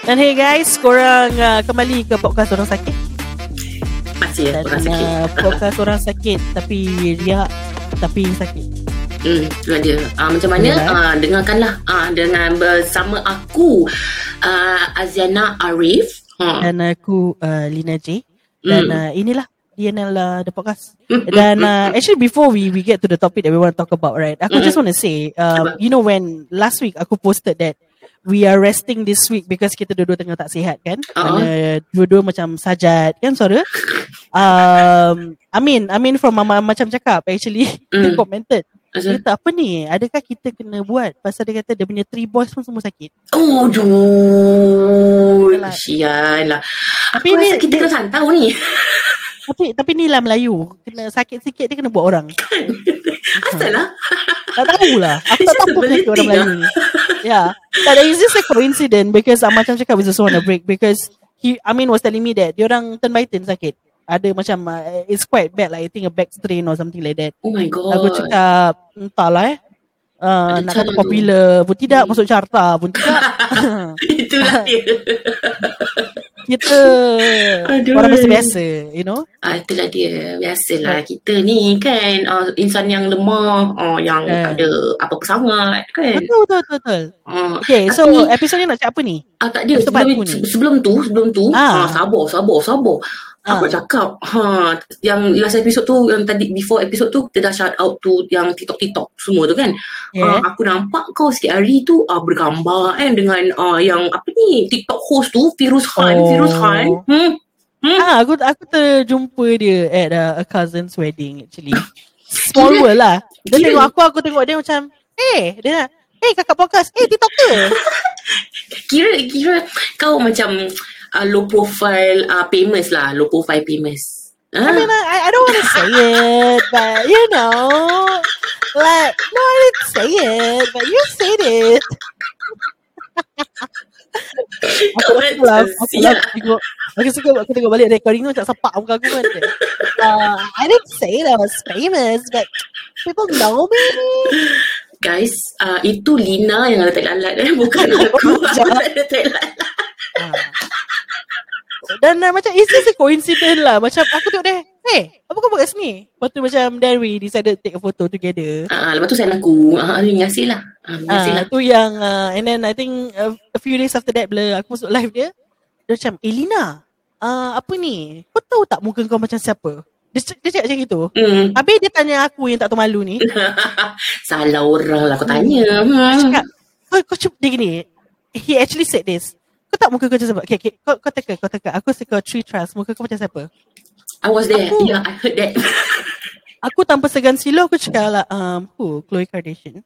Dan hey guys, korang uh, kembali ke podcast orang sakit. Masih ya, Dan orang sakit. uh, podcast orang sakit tapi riak tapi sakit. Hmm, tu dia. Uh, macam mana? Alright. Uh, dengarkanlah uh, dengan bersama aku uh, Aziana Arif. Ha. Dan aku uh, Lina J. Dan Hmm. uh, inilah DNL uh, the podcast. Hmm, Dan uh, actually before we we get to the topic that we want to talk about, right? Aku Mm-mm. just want to say, um, you know when last week aku posted that we are resting this week because kita dua-dua tengah tak sihat kan? Uh-uh. Uh, dua-dua macam sajat kan suara? Um, Amin, Amin from Mama macam cakap actually dia Mm. commented. Asal? Dia kata apa ni? Adakah kita kena buat? Pasal dia kata dia punya three boys pun semua sakit. Oh, duh. Yalah. Sial lah. Tapi Aku rasa kita kena santau ni. tapi tapi ni lah Melayu. Kena sakit sikit dia kena buat orang. Asal lah. Tak tahulah. Aku tak tahu pun orang Melayu ni. Yeah. But it's just a coincidence because uh, macam cakap we just want a break because he Amin was telling me that diorang turn by turn sakit. Ada macam uh, it's quite bad like I think a back strain or something like that. Oh my god. Aku cakap entahlah eh. Uh, Ada nak kata tu. popular pun tidak Masuk carta pun tidak Itulah dia. Kita Aduh. Orang biasa-biasa You know Ah, itulah dia. Biasalah kita ni kan uh, insan yang lemah, uh, yang Eh. ada apa-apa sangat kan. Betul betul betul, betul. Uh, Okay so episod ni nak cakap apa ni Ah tak ada Sebab sebelum, ni. sebelum tu sebelum tu Ah. ah. sabar sabar sabar aku Ah. cakap ha yang last episode tu yang tadi before episode tu kita dah shout out tu yang TikTok TikTok semua tu kan Yeah. ah, aku nampak kau sikit hari tu ah, bergambar kan dengan ah, yang apa ni TikTok host tu Firuz Khan Oh. Firuz Khan hmm Ah, aku aku terjumpa dia at uh, a cousin's wedding actually. Small Gila. world lah. Dia Gila. tengok aku, aku tengok dia macam, eh, dia nak, eh kakak podcast, eh TikToker. kira kira kau macam ah, low profile ah, famous lah low profile famous I ah. mean, I, I don't want to say it, but you know, like, no, I didn't say it, but you said it. Aku lah, aku lah, siap. aku tengok, aku suka aku tengok balik recording tu macam sepak muka aku kan. Uh, I didn't say that I was famous, but people know me. Guys, uh, itu Lina yang ada tak lalat eh. Bukan aku Sekejap. yang ada tak lalat. Ah. Dan uh, macam it's just a coincidence lah. Macam aku tengok dia, hey, apa kau buat kat sini? Lepas tu macam then we decided to take a photo together. Ah, lepas tu saya aku. Ah, terima kasih lah. Ah, kasih lah. Ah, tu yang uh, and then I think uh, a few days after that bila aku masuk live dia, dia macam, eh Lina, uh, apa ni? Kau tahu tak muka kau macam siapa? Dia, dia cakap macam gitu. Hmm. Habis dia tanya aku yang tak tahu malu ni. Salah orang lah kau tanya. Dia Hmm. cakap, kau, kau cuba dia gini. He actually said this. Kau tak muka kau macam siapa? Okay, okay. Kau, kau teka, kau teka. Aku suka three trust. Muka kau macam siapa? I was there. Aku- Yeah, I heard that. Aku tanpa segan silau aku cakap lah, um, who? Chloe Kardashian.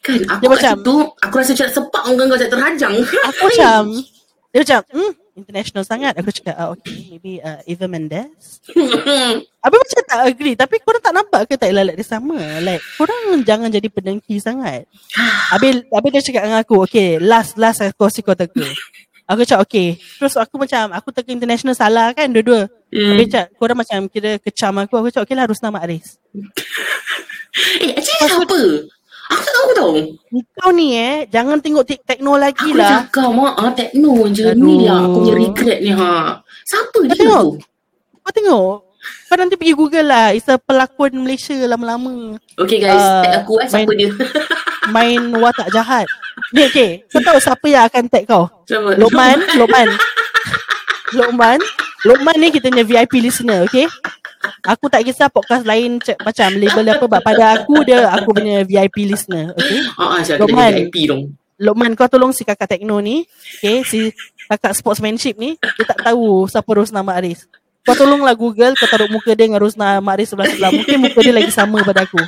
kan, Dia aku kat macam- situ, aku rasa macam sepak muka kau macam terhajang. Aku macam, dia macam, hmm, international sangat. Aku cakap, ah, okay, maybe uh, Eva Mendes. Habis macam tak agree. Tapi korang tak nampak ke tak lalat dia sama? Like, korang jangan jadi pendengki sangat. Habis, habis dia cakap dengan aku, okay, last, last aku kasi kau teka. Aku cakap, okay. Terus aku macam, aku teka international salah kan, dua-dua. Hmm. Habis cakap, korang macam kira kecam aku. Aku cakap, okay lah, Rusna Mak Aris. Eh, actually siapa? Aku tak tahu tau. Kau ni eh, jangan tengok tekno lagi Aku lah. cakap, mak, ah, tekno je. Aduh. Ni lah aku punya regret ni. Ha. Siapa dia tengok. tu? Kau tengok. Kau nanti pergi Google lah. It's a pelakon Malaysia lama-lama. Okay guys, Ah, tag aku eh. Siapa main- dia? Main watak jahat. Ni okay. Kau tahu siapa yang akan tag kau? Siapa? Lokman. Lokman. Lokman. Lokman ni kita punya VIP listener. Okay. Aku tak kisah podcast lain cek, macam label apa. But pada aku dia aku punya VIP listener. Okay. Ah, saya kena Lokman. VIP dong. Lokman kau tolong si kakak tekno ni. Okay. Si kakak sportsmanship ni. Dia tak tahu siapa Rosna Mak Aris. Kau tolonglah Google. Kau taruh muka dia dengan Rosna Mak Aris sebelah-sebelah. Mungkin muka dia lagi sama pada aku.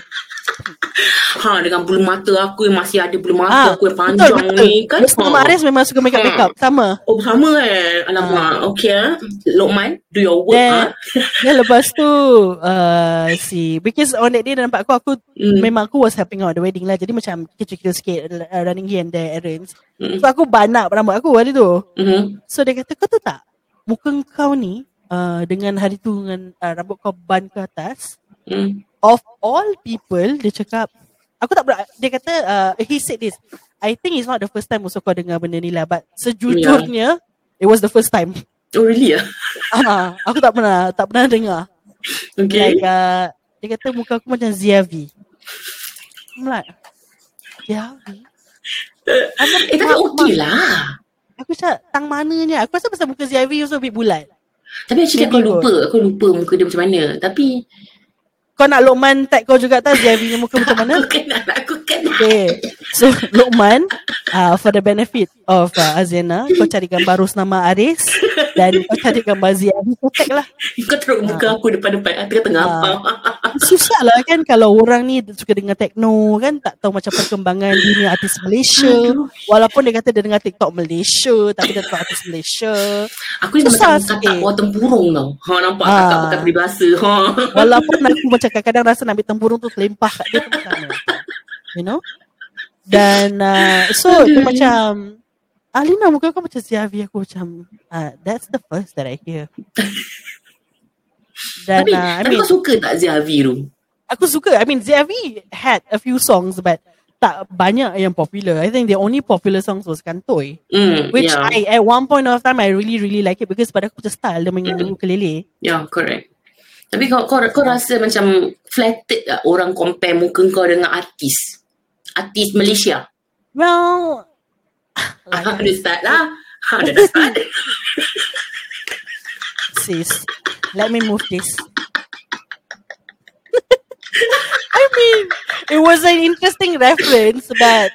Ha dengan bulu mata aku yang masih ada bulu mata aku yang betul, panjang betul. ni kan. Rosna Mak Aris memang suka make up make up. Sama. Oh sama eh. Alamak. Okay ah. Lokman, do your work Then, ah. then lepas tu uh, si because on that day nampak aku aku Hmm. memang aku was helping out the wedding lah. Jadi macam kecil-kecil sikit uh, running here and there errands. Hmm. So aku banak rambut aku hari tu. Mhm. So dia kata kau tahu tak muka kau ni uh, dengan hari tu dengan uh, rambut kau ban ke atas Hmm. Of all people dia cakap Aku tak ber- Dia kata uh, He said this I think it's not the first time Also kau dengar benda ni lah But sejujurnya It was the first time Oh really ah? Ah, Aku tak pernah Tak pernah dengar Okay. Like uh, Dia kata muka aku macam Ziavi I'm like Ziavi eh tapi okey lah. Aku cakap Tang mananya Aku rasa pasal muka Ziavi Also a bit bulat Tapi actually aku lupa. Aku lupa muka dia macam mana. Tapi Kau nak Lokman tag kau juga tak Ziavi punya muka macam mana aku kenal. Aku kenal. Okay So Lokman uh, For the benefit of uh, Azena Kau cari gambar Rusnama Aris Dan kau cari gambar Ziavi Kau tag lah Kau teruk muka aku depan-depan. Tengah-tengah Ah. apa. Susah lah kan Kalau orang ni Suka dengar techno kan Tak tahu macam perkembangan Dunia artis Malaysia. Walaupun dia kata Dia dengar TikTok Malaysia Tapi dia tahu artis Malaysia Aku ni macam kakak buat tempurung tau. Ha nampak Ah. kakak pakai peribahasa. Ha. Walaupun aku macam kadang-kadang Rasa nak ambil tempurung tu Terlempah kat dia tu macam mana You know? Dan uh, So dia macam Alina muka kau macam Ziavi Aku macam uh, That's the first that I hear. Dan tapi, uh, I mean kau suka tak Ziavi tu? Aku suka. I mean Ziavi had a few songs But tak banyak yang popular. I think the only popular songs was Kantoi Hmm, Which yeah. I at one point of time I really really like it Because pada aku macam style Dia main ukulele. Ya, yeah, correct. Tapi kau, kau, kau rasa macam flattered tak orang compare muka kau dengan artis? Artis Malaysia? Well Ah, Ada start lah. Ha, dah dah start. sis Let me move this I mean It was an interesting reference But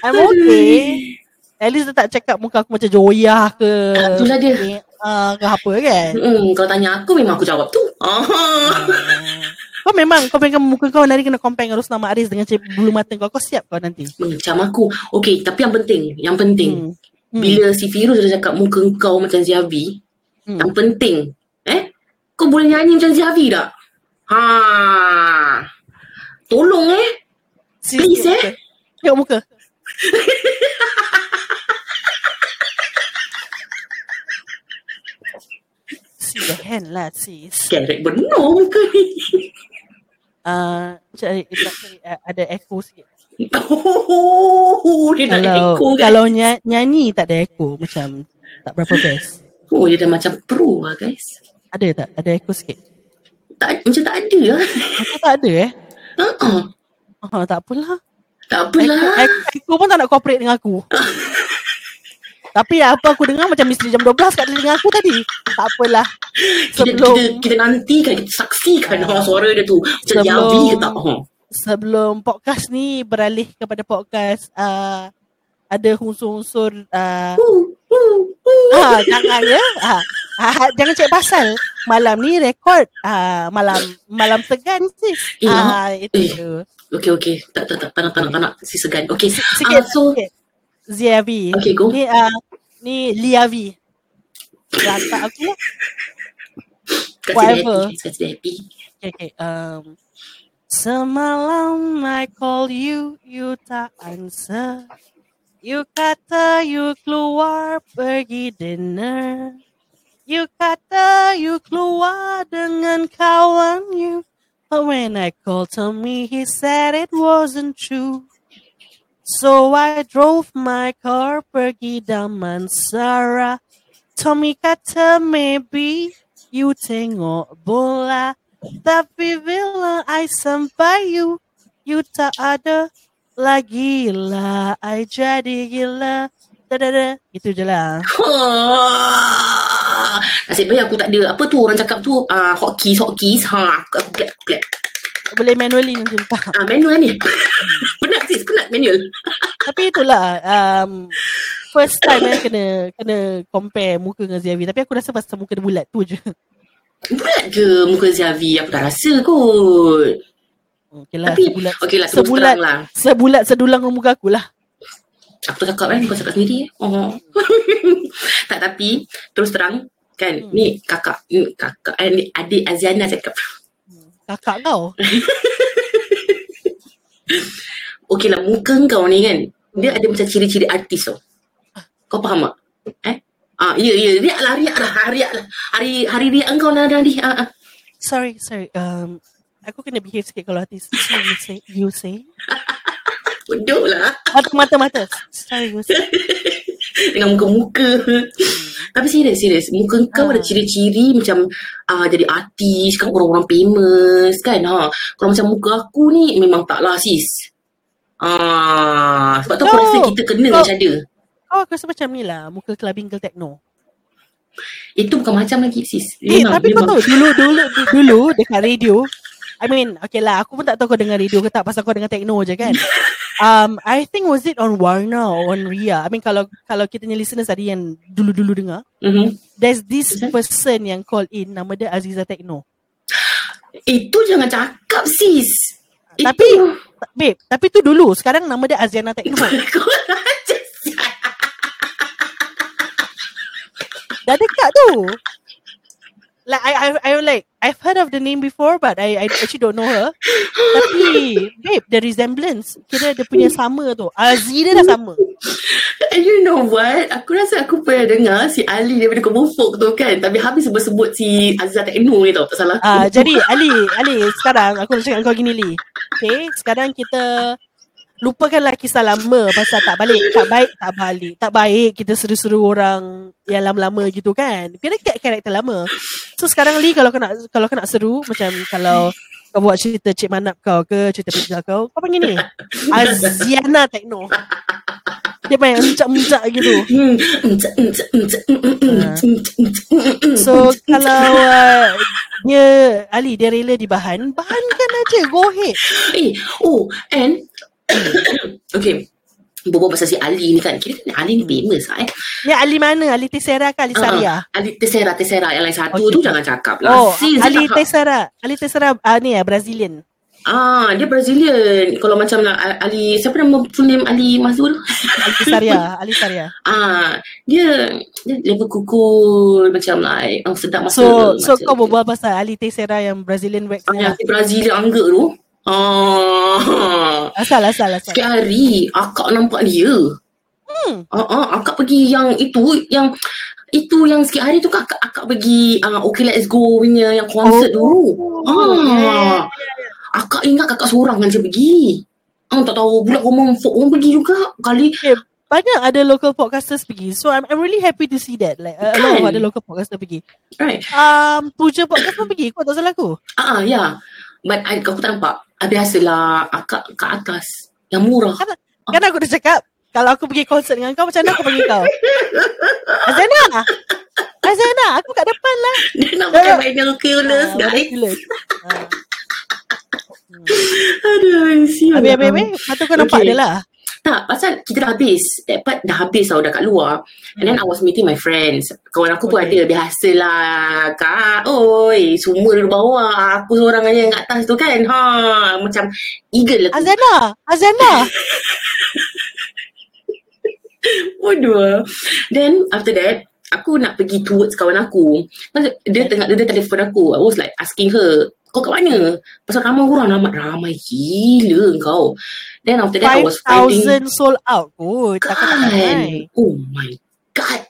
I'm okay At least dia tak cakap muka aku macam Joya ke Ah, itulah dia. uh, Ke apa kan Hmm, kau tanya aku memang aku jawab tu. Ah. Kau memang Kau pegang muka kau Nanti kena compare dengan Rusnama Aris Dengan cip bulu mata kau Kau siap kau nanti Macam aku. Okay, tapi yang penting, yang penting. Hmm. Hmm. Bila si Firuz dah cakap muka kau macam Ziavi, Hmm. yang penting, eh, kau boleh nyanyi macam Ziavi tak? Ha. Tolong eh. Please, eh. Tengok muka See the hand lah sis Kerek benar muka ni. uh, cari, cari, uh, Ada echo sikit Oh, dia nak Kalau echo kan? Kalau ny- nyanyi tak ada echo Macam Tak berapa best Oh, dia dah macam pro lah guys. Ada tak? Ada echo sikit Tak, macam tak ada lah. Aku tak ada eh Uh-uh. Oh, tak apalah Tak Echo, apalah. echo, echo pun tak nak cooperate dengan aku Tapi apa aku dengar Macam misteri jam 12 kat telinga aku tadi Tak apalah Kita, Sebelum kita, kita nantikan, kita saksikan ha, suara dia tu. Macam Sebelum- Yavi ke tak? Ha. sebelum podcast ni beralih kepada podcast uh, ada unsur-unsur uh, Uh, uh, uh. ah, jangan ya ah, ah, jangan cek pasal malam ni rekod ah, malam malam segan sis Eh, ah, itu eh. tu Okay, okay. Tak, tak, tak. Tak nak, tak nak, tak nak. Si segan. Okay. sikit Ah, so, sikit Ziavi Okay, go. ni uh, ni Liavi Rantak aku lah kat sini whatever. happy. Happy. Okay, okay. Um, semalam I call you, you tak answer. You kata you keluar pergi dinner. You kata you keluar dengan kawan you. But when I called Tommy, he said it wasn't true. So I drove my car pergi Damansara. Tommy kata maybe you tengok bola. Tapi bila I sampai you, you tak ada lagi lah. I jadi gila. Da-da-da. Itu je lah. Ha. Nasib baik aku tak ada apa tu orang cakap tu ah hotkeys hotkeys ha aku aku clap clap Boleh manually nanti letak. ah manual ni penat sis penat manual Tapi itulah um, first time eh kena kena compare muka dengan Ziavi. Tapi aku rasa pasal muka dia bulat tu je. bulat ke muka Zavi aku dah rasa kot Okay lah, tapi sebulat, okey lah sebulat, lah sebulat sedulang muka aku lah. aku cakap kan kau cakap sendiri eh oh. tak tapi terus terang kan Hmm. ni kakak ni kakak eh, ni adik Aziana cakap Kakak kau. okey lah muka kau ni kan dia ada macam ciri-ciri artis tau kau faham tak eh Ah, ya, ya. Riak lah, riak lah. ah, Riak lah. Hari hari riak engkau lah, Nadi. Ah, ah. Sorry, sorry. Um, aku kena behave sikit kalau artis. You say, you say. Bodoh lah. Mata, mata, mata. Sorry, Gus. Dengan muka-muka. Tapi serius, serius. Muka kau Ah. ada ciri-ciri macam uh, jadi artis, kan orang-orang famous kan. Ha. Kalau macam muka aku ni memang tak lah sis. Ah, sebab tu aku Kau- rasa kita kena dengan kau- cara. Oh, aku rasa macam ni lah. Muka clubbing girl techno. Itu bukan macam lagi sis. Eh, tapi kau tahu dulu dulu du- dulu dekat radio. I mean, okay lah, aku pun tak tahu kau dengar radio ke tak pasal kau dengar techno je kan. Um, I think was it on Warna or on Ria. I mean kalau kalau kita punya listeners tadi yang dulu-dulu dengar, Mhm. there's this Mhm. person yang call in nama dia Aziza Techno. Itu jangan cakap sis. Tapi babe, tapi tu dulu, sekarang nama dia Aziana aja Dah dekat tu. Like I I I like I've heard of the name before but I I actually don't know her. Tapi babe, the resemblance kira dia punya sama tu. Aziz dia dah sama. And you know what? Aku rasa aku pernah dengar si Ali daripada Kobo Folk tu kan. Tapi habis sebut-sebut si Azizah Tekno ni tau. Tak salah. Ah, jadi Ali, Ali sekarang aku nak cakap kau gini Li. Okay, sekarang kita lupakanlah kisah lama pasal tak balik, tak baik, tak balik. Tak baik kita seru-seru orang yang lama-lama gitu kan. Kira kayak karakter lama. So sekarang Li kalau kau nak kalau kau nak seru macam kalau kau buat cerita Cik Manap kau ke cerita pijak kau, kau panggil ni. Aziana Tekno. Dia main encak-encak gitu. Hmm. So kalau uh, dia Ali dia rela di bahan, bahankan aja, go ahead. Eh, oh, and okay. Berbual pasal si Ali ni kan. Kira kan Ali ni famous lah eh. Ni Ali mana? Ali Tessera ke Ali Saria? Ah, Ali Tessera, Tessera. Yang lain satu Okay. tu jangan cakap lah. Oh, dia Ali tak- Tessera. Ali Tessera ah, ni ya, Brazilian. Ah, dia Brazilian. Kalau macam lah, Ali, siapa nama full name Ali Mazul? Ali Saria, Ali Saria. Ah, dia dia level kukul macam like oh, sedap masa So, so masa- kau berbual pasal Ali Tessera yang Brazilian wax Ah, ni. yang si Brazil angga tu. Ah. Asal, asal, asal. Sikit hari akak nampak dia. Hmm. Ah, ah, akak pergi yang itu yang itu yang sikit hari tu kan akak, pergi ah, Okay Let's Go punya yang konsert Oh. tu. Ah. Akak ingat kakak seorang kan saya pergi. Ah, tak tahu pula Roman Folk orang pergi juga. Kali Banyak ada local podcasters pergi. So, I'm, I'm really happy to see that. Like, a, a lot of Kan? ada local podcasters pergi. right. Um, Puja podcast pun pergi. Kau tak salah aku. Ah, ah, ya. But I, aku tak nampak. Ah, biasalah akak kat atas. Yang murah. Kan aku dah cakap, kalau aku pergi konsert dengan kau, macam mana aku panggil kau? Azana! Azana, aku kat depan lah. Dia nak pakai binoculars, Ah, guys. ridiculous. Ah. Aduh, sial. Habis, habis, habis. Lepas tu kau nampak Okay. dia lah. Tak, pasal kita dah habis. That part dah habis tau, dah kat luar. And then I was meeting my friends. Kawan aku pun Okay. ada, biasalah. Kak, oi, semua duduk bawah. Aku seorang aja yang kat atas tu kan. Ha, macam eagle lah. Azana! Azana! Bodoh. Then after that, aku nak pergi towards kawan aku. Dia tengah dia telefon aku. I was like asking her, kau kat mana? Pasal ramai orang ramai, ramai gila kau. Then after that I was finding 5,000 sold out kot. Takkan tak ramai. kan. Oh my god.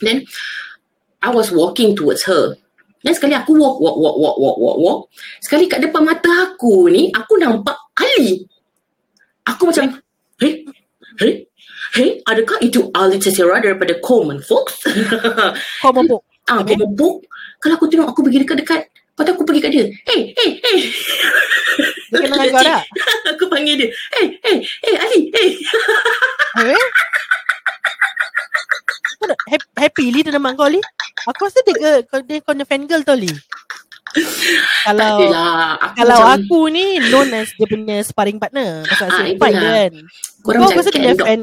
Then I was walking towards her. Then sekali aku walk, walk, walk, walk, walk, walk, walk. Sekali kat depan mata aku ni, aku nampak Ali. Aku macam, hey, hey, hey, adakah itu Ali Tessera daripada Common Folks? Kau mabuk. ah, Okay. okay. Common Folk. Kalau aku tengok, aku pergi dekat-dekat. Lepas tu aku pergi kat dia. Hey, hey, hey. Dia dengan kau dah. aku panggil dia. Hey, hey, hey, Ali, hey. Eh? Nak happy, Li dia nama kau Li? Aku rasa dia ke, kau- dia kau fan girl tau Li. Kalau Adalah, aku kalau macam, aku ni known as dia punya sparring partner pasal Ah, ah, fight itulah. kan. Korang Kau rasa dia fan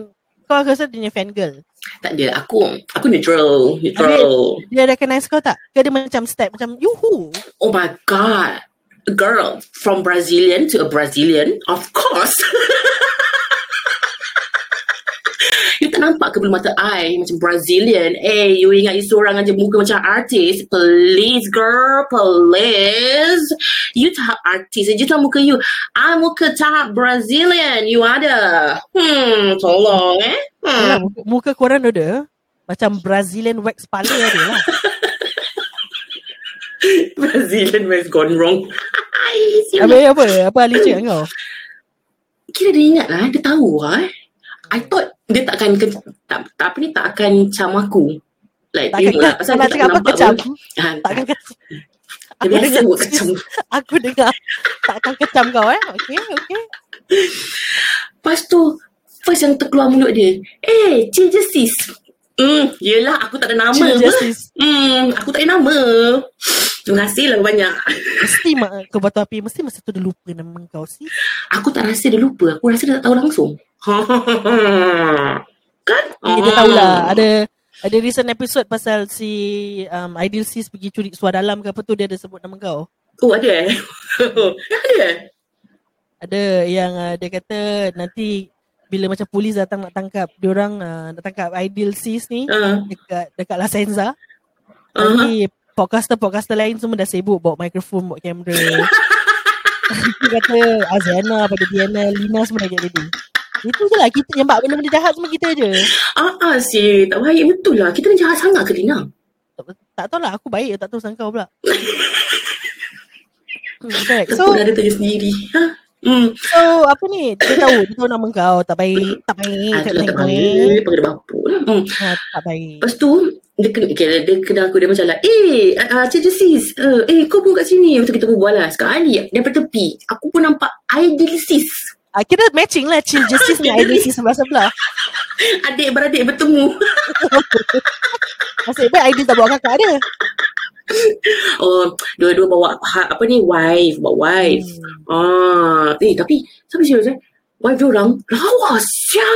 kau aku rasa dia punya fan girl. Tak ada. Aku aku neutral. Neutral. Dia recognize kau tak? Ke dia macam step macam yuhu. Oh my god. A girl from Brazilian to a Brazilian. Of course. you tak nampak ke bulu mata I macam Brazilian? Eh, you ingat you seorang aja muka macam artis? Please girl, please. You tahap artis aja tu muka you. I muka tahap Brazilian. You ada. Hmm, tolong eh. Yalah, Hmm. muka, muka korang ada macam Brazilian wax pala ada lah. Brazilian has gone wrong. Habis apa? Apa Ali cakap kau? kira dia ingat lah. Dia tahu lah eh. I thought dia takkan ke, tak, tak apa ni tak akan cam aku. Like Takkan tengok lah pasal dia tak nampak kecam. pun. Ha, Takkan tak. kecam. Dia Aku dengar. kecam. Aku dengar. Takkan kecam kau eh. Okay, okay. Lepas tu first yang terkeluar mulut dia, "Eh, Cik Justice." Hmm, yelah aku tak ada nama. Justice. Hmm, aku tak ada nama. Terima kasih lah banyak. Mesti mak kau batu api. Mesti masa tu dia lupa nama kau sih. Aku tak rasa dia lupa. Aku rasa dia tak tahu langsung. kan? Okay, dia tahulah. Ada ada recent episode pasal si um, Ideal Sis pergi curi suara dalam ke apa tu dia ada sebut nama kau. Oh, ada eh? ada eh? Ada yang uh, dia kata nanti bila macam polis datang nak tangkap dia orang uh, nak tangkap Ideal Sis ni Uh, dekat dekat La Senza. uh, Nanti podcaster-podcaster lain semua dah sibuk bawa mikrofon, bawa kamera. dia kata Azana, pada Diana, Lina semua dah get ready. Itu je lah kita yang buat benda-benda jahat semua kita je. ah, ah, si tak baik betul lah. Kita ni jahat sangat ke Lina? Tak, tak tahu lah aku baik tak tahu sangka pula. Hmm, correct. So, dah ada tanya sendiri. Ha? Hmm. so apa ni? Dia tahu, dia tahu nama kau tak baik, tak baik, Ah, tak baik. tak baik. Panggil dia bapa lah. Hmm. Ha, tak baik. Lepas tu, dia kena, okay, dia kena aku, dia macam lah, eh, uh, Cik Sis, uh, eh, kau pun kat sini. Lepas tu kita berbual lah. Sekali, daripada tepi, aku pun nampak ideal sis. Ah, kira matching lah Chill Justice dengan Ideal Sis sebelah-sebelah. Adik-beradik bertemu. Nasib baik Ideal tak bawa kakak dia. Oh, dua-dua bawa ha, apa ni wife, bawa wife. Hmm. Ah, eh tapi tapi serius eh. Wife dia orang lawa sia.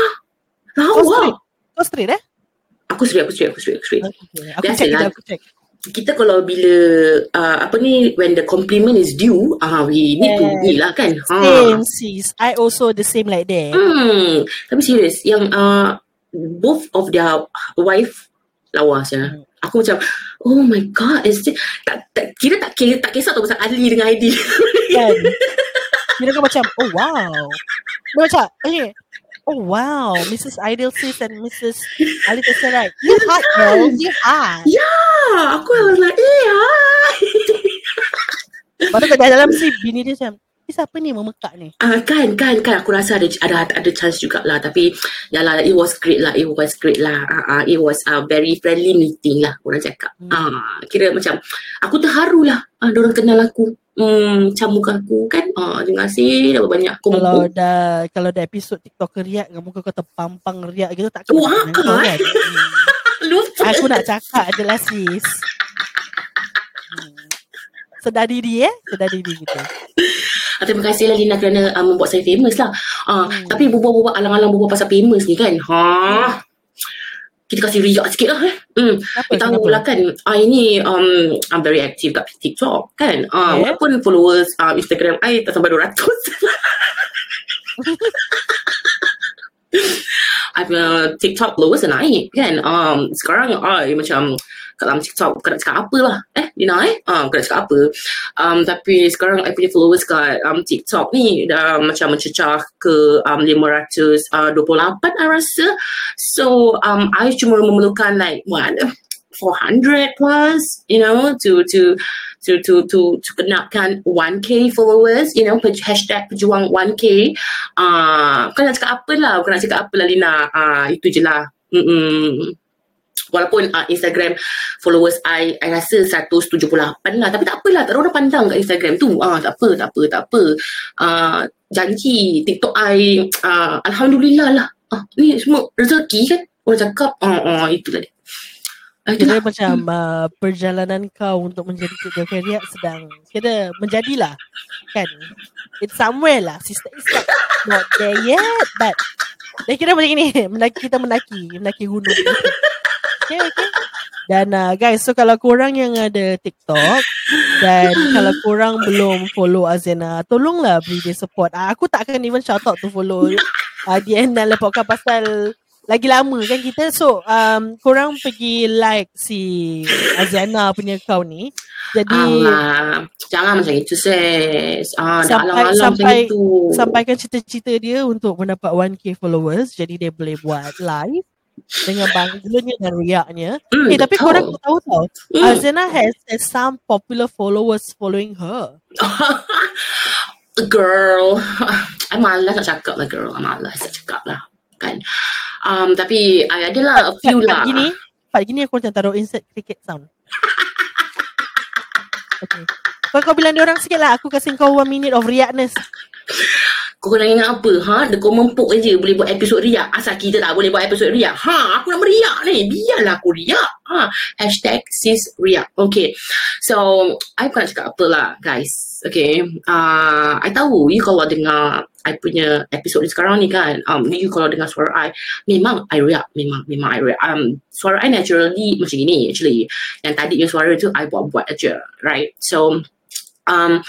Lawa. Kau straight eh? Aku straight, aku straight, aku straight, aku straight. Okay. Aku Biasalah. check kita, aku check. Kita kalau bila uh, apa ni when the compliment is due, ah we need to ni lah kan. Ha. Same sis. I also the same like that. Hmm, tapi serius yang uh, both of their wife lawa sia. Hmm. Aku macam Oh my god is it, tak, tak, Kira tak kira Tak kisah tu pasal Ali dengan Aidil Kan? Kira kau macam, oh wow. Macam, okay. Oh wow, Mrs. Ideal Sis and Mrs. Ali Tesseract. You hot girl, you hot. Ah, Aku was like Eh hi Lepas tu kat dalam si bini dia macam, ni siapa ni memekak ni? Ah, kan, kan, kan. Aku rasa ada ada ada chance jugalah. Tapi, ya lah, it was great lah. It was great lah. Ah, ah, it was a very friendly meeting lah. Orang cakap. Hmm. Ah, kira macam, aku terharu lah. Ah, orang kenal aku. Hmm, macam muka aku kan. Ah, terima kasih. Dah banyak Kalau kompo. dah kalau dah episod TikToker riak, muka kau terpampang riak gitu tak Wah, kena kau kan? Hmm. Lupa. Aku nak cakap adalah sis. Hmm. Sedar diri eh, sedar diri kita. Ah, terima kasih lah Lina kerana uh, membuat saya famous lah. Ah, Hmm. Tapi berbual-bual alang-alang berbual pasal famous ni kan. Ha. Kita kasih riak sikit lah eh. Hmm. Kenapa? Tahu lah kan ah, Ini um, I'm very active kat TikTok kan ah, Yeah. Walaupun followers uh, Instagram I tak sampai 200 I punya TikTok followers naik kan um, Sekarang I macam dalam TikTok Bukan nak cakap apa lah Eh Dina eh ah, Bukan nak cakap apa um, Tapi sekarang I punya followers kat um, TikTok ni Dah macam mencecah ke um, 528 I rasa So um, I cuma memerlukan like What 400 plus, you know, to to to to to to kenapkan 1k followers, you know, pe- hashtag pejuang 1k. Ah, uh, bukan nak cakap apa lah, bukan nak cakap apa lah Lina. Ah, uh, itu je lah. Mm-mm. Walaupun uh, Instagram followers I, I rasa 178 lah. Tapi tak apalah, tak ada orang pandang kat Instagram tu. Ah, tak apa, tak apa, tak apa. Ah, janji TikTok I, ah, Alhamdulillah lah. Ah, ni semua rezeki kan. Orang cakap, ah, ah, itulah dia. Ah, Kira macam uh, perjalanan kau untuk menjadi TikToker riak sedang kira menjadilah kan. It's somewhere lah. Sister is not, not there yet but dia kira macam ni mendaki kita mendaki mendaki gunung. Okay, okay. Dan uh, guys, so kalau korang yang ada TikTok dan kalau korang belum follow Azena, tolonglah beri dia support. Uh, aku tak akan even shout out to follow uh, DN dan Lepokkan pasal lagi lama kan kita so um, korang pergi like si Azana punya account ni jadi Allah, jangan macam itu sis. Ah, Sampai- alang-alang macam sampai- itu. sampaikan cita-cita dia untuk mendapat 1k followers jadi dia boleh buat live dengan bangganya dan riaknya Hmm, eh tapi betul. korang tahu tau Hmm. Azana has, has some popular followers following her girl, I malas nak cakap lah girl. I malas nak cakap lah. Kan. Um, tapi I adalah a few Part- lah. part gini, part gini aku macam taruh insert cricket sound. Okay. Kau, kau bilang dia orang sikit lah. Aku kasih kau one minute of riakness. Kau nak ingat apa? Ha? Dia kau mempuk je boleh buat episod riak. Asal kita tak boleh buat episod riak. Ha? Aku nak meriak ni. Biarlah aku riak. Ha? Hashtag sis riak. Okay. So, I bukan cakap apa lah guys. Okay. Uh, I tahu you kalau dengar I punya episod ni sekarang ni kan. Um, you kalau dengar suara I. Memang I riak. Memang, memang I riak. Um, suara I naturally macam gini actually. Yang tadi yang suara tu I buat-buat aja. Right? So, um,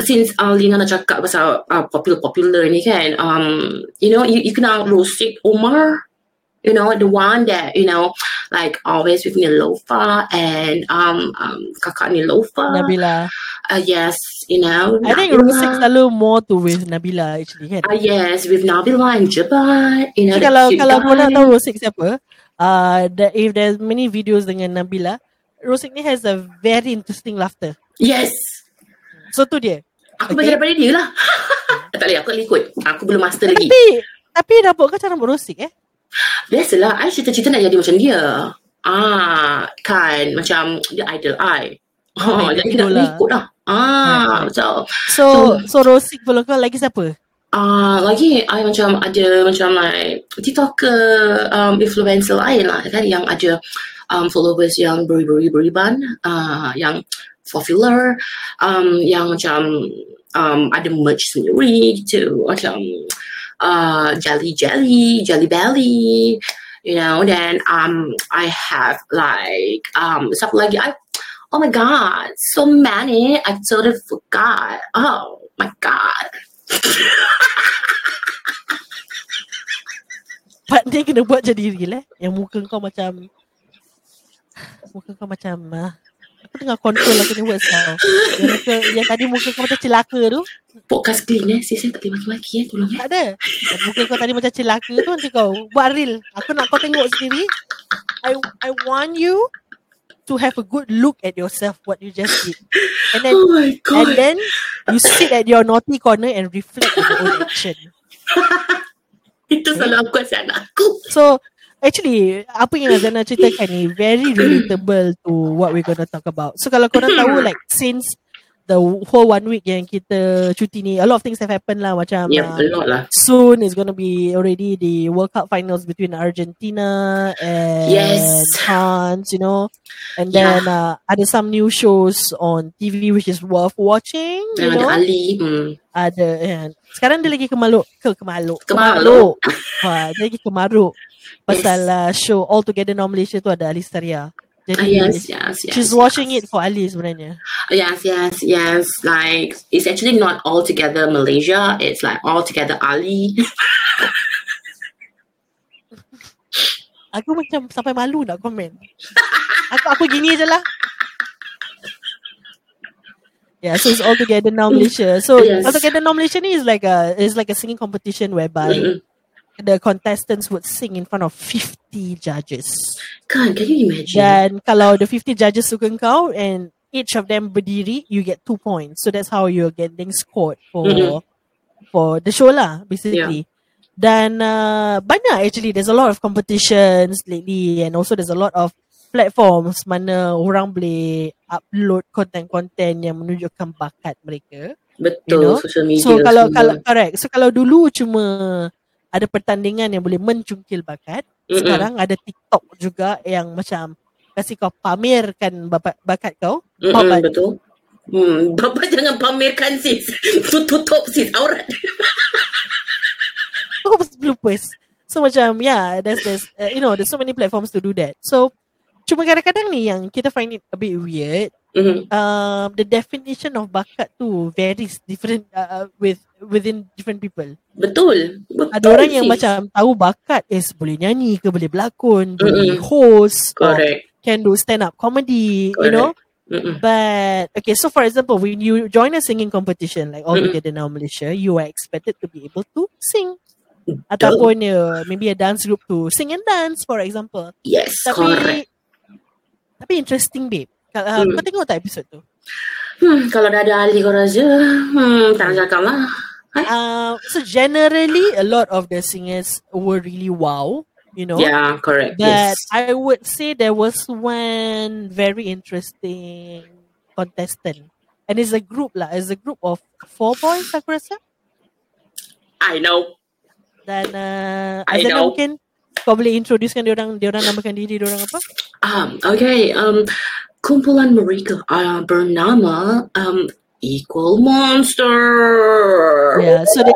since uh, Lina nak cakap pasal uh, popular-popular ni kan, um, you know, you, you kenal Rosik Omar? You know, the one that, you know, like always with Nilofa and um, um, kakak Nilofa. Nabila. Uh, yes, you know. I think Nabila. Rosik selalu more to with Nabila actually kan. Uh, yes, with Nabila and Jabat. You know, kalau kalau kau nak guy. tahu Rosik siapa, uh, the, if there's many videos dengan Nabila, Rosik ni has a very interesting laughter. Yes. So tu dia. Aku Okay. belajar daripada dia lah. tak boleh, aku tak boleh ikut. Aku belum master lagi. Tapi tapi rambut kau macam rambut Rosik eh? Biasalah, I cita-cita nak jadi macam dia. Ah, kan. Macam dia idol I. Oh, jadi kita idol nak lah. ikut lah. Ah, Right, right. macam So so Rosik belum kau lagi siapa? ah lagi I macam ada macam like TikToker um, influencer lain lah kan yang ada um, followers yang beri-beri beriban uh, yang popular um, yang macam um, ada merch sendiri gitu macam uh, jelly jelly jelly belly you know then um I have like um siapa lagi? I oh my god so many I totally forgot. Oh my god. Part ni kena buat jadi real eh. Yang muka kau macam muka kau macam uh, aku tengah control lah punya words kau. Yang muka yang tadi muka kau macam celaka tu. podcast clean eh sis saya tak boleh maki-maki eh tolong eh Tak ada. Muka kau tadi macam celaka tu nanti kau buat real. Aku nak kau tengok sendiri. I I want you to have a good look at yourself what you just did. And then oh my god and then you sit at your naughty corner and reflect on your own action. itu selalu aku kasi anak aku So actually apa yang Azana ceritakan ni very relatable to what we're gonna talk about. So kalau korang tahu like since the whole one week yang kita cuti ni, a lot of things have happened lah macam ya uh, yeah, a lot lah soon is gonna be already the World Cup finals between Argentina and Yes. France, you know, and then uh, ada some new shows on TV which is worth watching, you yang know. ada Ali hmm. Ada and sekarang dia lagi kemaluk ke kemaluk Kemaluk. ha, dia lagi kemaruk pasal uh, show All Together Now Malaysia tu ada Alistaria jadi ah, yes yes yes she's watching it for Ali sebenarnya Yes, yes, yes. Like it's actually not all together Malaysia. It's like all together Ali. aku macam sampai malu nak komen aku aku gini je lah Yeah, so it's all together now Malaysia. So Yes. all together now Malaysia is like a is like a singing competition whereby Mm-mm. The contestants would sing in front of 50 judges. Kan, can you imagine? Dan kalau the 50 judges suka kau and each of them berdiri, you get two points. So that's how you're getting scored for Mhm. for the show lah, basically. Dan uh, banyak actually, there's a lot of competitions lately and also there's a lot of platforms mana orang boleh upload konten-konten yang menunjukkan bakat mereka. Betul, you know, social media So kalau semua. kalau correct. So kalau dulu cuma ada pertandingan yang boleh mencungkil bakat, Mm-mm. sekarang ada TikTok juga yang macam kasih kau pamerkan bakat, bakat kau. Mm-mm, Babat. betul. Hmm, Bapak jangan pamerkan sis. Tutup sis aurat. Pasti bloopers. So macam yeah, there's there's uh, you know there's so many platforms to do that. So cuma kadang-kadang ni yang kita find it a bit weird. Mhm. Um, the definition of bakat tu varies different uh, uh, with within different people. Betul. Betul. Ada orang yang macam tahu bakat is boleh nyanyi ke boleh berlakon, boleh Mm-mm. host, or Correct. can do stand up comedy, you know. Mm-mm. But okay, so for example, when you join a singing competition like All Mm-mm. Together Now Malaysia, you are expected to be able to sing. Ataupun uh, maybe a dance group to sing and dance, for example. Yes, Tapi correct. tapi interesting babe. Kalau uh, Hmm. kau tengok tak episod tu? Hmm, kalau dah ada Ali kau rasa, hmm, tak nak cakap lah. Uh, so generally, a lot of the singers were really wow, you know. Yeah, correct. But yes. I would say there was one very interesting contestant. And it's a group lah. It's a group of four boys, aku rasa. I know. Dan uh, I know. mungkin kau boleh introducekan dia orang, dia orang namakan diri dia orang apa? Um, okay, um, kumpulan mereka uh, bernama um, Equal Monster. Yeah, so they,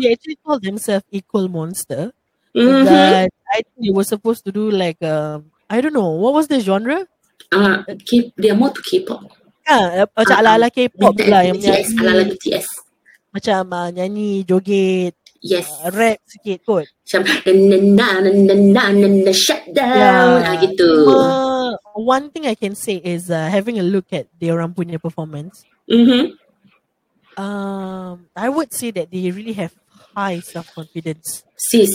they actually call themselves Equal Monster. Mhm. But I think they were supposed to do like um, I don't know what was the genre? Uh, K- dia more to K-pop. Ah, macam Ah, ala-ala K-pop BTS, lah yang BTS, nyanyi, ala-ala BTS. macam uh, nyanyi, joget, Yes. uh, rap sikit kot. Macam na na na na na na shut down. Ah, gitu. Cuma, one thing I can say is uh, having a look at dia orang punya performance. Mhm. Um, I would say that they really have high self confidence. Sis,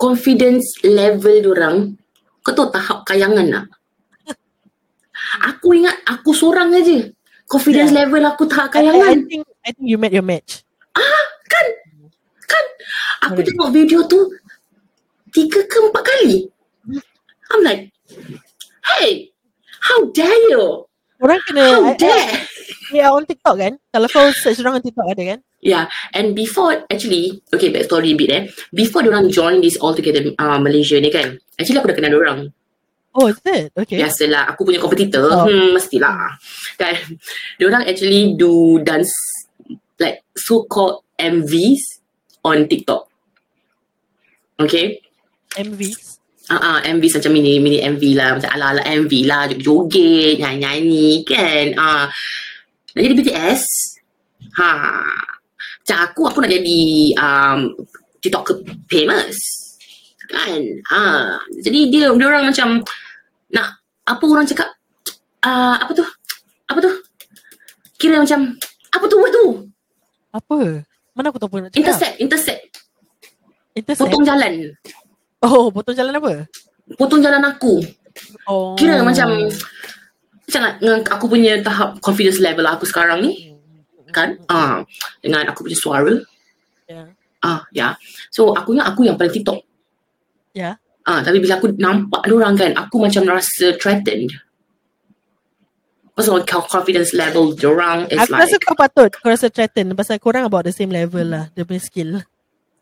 confidence level orang, kau tahu tahap kayangan tak? Aku ingat aku seorang aja. Confidence Yeah. level aku tahap I, I, I kayangan. think I think you met your match. Kan? Aku Correct. tengok video tu tiga ke empat kali. I'm like, hey, how dare you? Orang kena How dare? are on TikTok kan? Kalau kau search orang on TikTok ada kan? Yeah, and before actually, okay, backstory a bit eh. Before diorang join this all together uh, Malaysia ni kan, actually aku dah kenal diorang. Oh, is it? Okay. Biasalah, aku punya kompetitor, Oh. hmm, mestilah. Kan, diorang actually do dance like so-called MVs on TikTok. Okay, MVs. Ah, uh, MV macam mini mini MV lah. Macam ala ala MV lah. Joget nyanyi nyanyi kan? Ah. Nak jadi BTS ha. Macam aku aku nak jadi um, TikTok famous. Kan? Ah jadi dia dia orang macam nak apa orang cakap ah apa tu? Apa tu? Kira macam apa tu word tu? Apa? Mana aku tahu apa nak cakap? intersect intersect. Intersect. potong jalan Oh, potong jalan apa? potong jalan aku. Oh. Kira macam nak dengan aku punya tahap confidence level aku sekarang ni kan? Ah dengan aku punya suara. Yeah. ah ya. So aku ingat aku yang paling TikTok. Yeah. ah tapi bila aku nampak orang kan aku macam rasa threatened. Pasal co- confidence level orang is Aku like rasa kau patut. Kau rasa threatened. Pasal korang about the same level lah Dia punya skill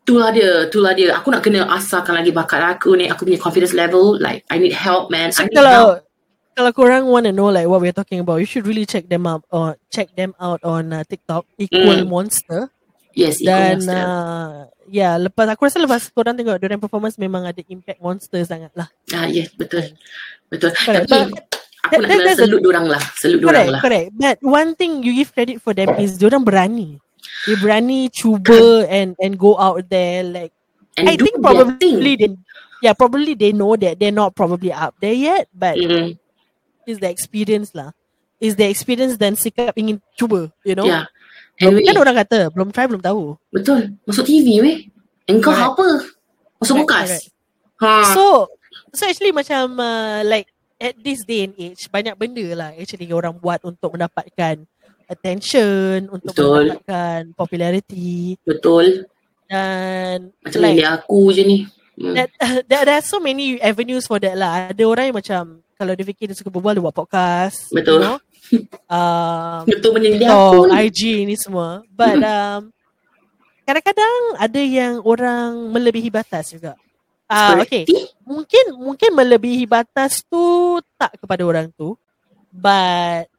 Itulah dia, itulah dia. Aku nak kena asahkan lagi bakat aku ni. Aku punya confidence level. Like, I need help, man. So I need help. kalau Kalau korang want to know Like what we're talking about You should really check them out Or check them out on uh, TikTok Equal Mm. Monster Yes, Dan equal monster. uh, Ya lepas Aku rasa lepas korang tengok Diorang performance Memang ada impact monster sangat lah Ah, yes, betul. Betul. Correct. Tapi, But aku that- nak that- kena that's a- salute orang lah. Salute orang Correct, lah. correct. But one thing you give credit for them is diorang berani. They berani cuba and and go out there like And I think probably thing. they yeah probably they know that they're not probably up there yet but Mm, it's the experience lah. Is the experience dan sikap ingin cuba, you know? yeah. Belum, Anyway, kan orang kata belum try belum tahu. betul. Masuk TV weh. Engkau Correct. apa? Masuk Correct, bekas. correct. Ha. So so actually macam uh, like at this day and age banyak benda lah actually orang buat untuk mendapatkan attention, untuk Betul. mendapatkan popularity betul. dan Macam like aku je ni. Hmm. that, there, there are so many avenues for that lah. Ada orang yang macam kalau dia fikir dia suka berbual dia buat podcast. Betul. You know? um, Betul menyindir aku. IG ni semua. But um, kadang-kadang ada yang orang melebihi batas juga. Ah, okay. Seperti? Mungkin mungkin melebihi batas tu tak kepada orang tu. But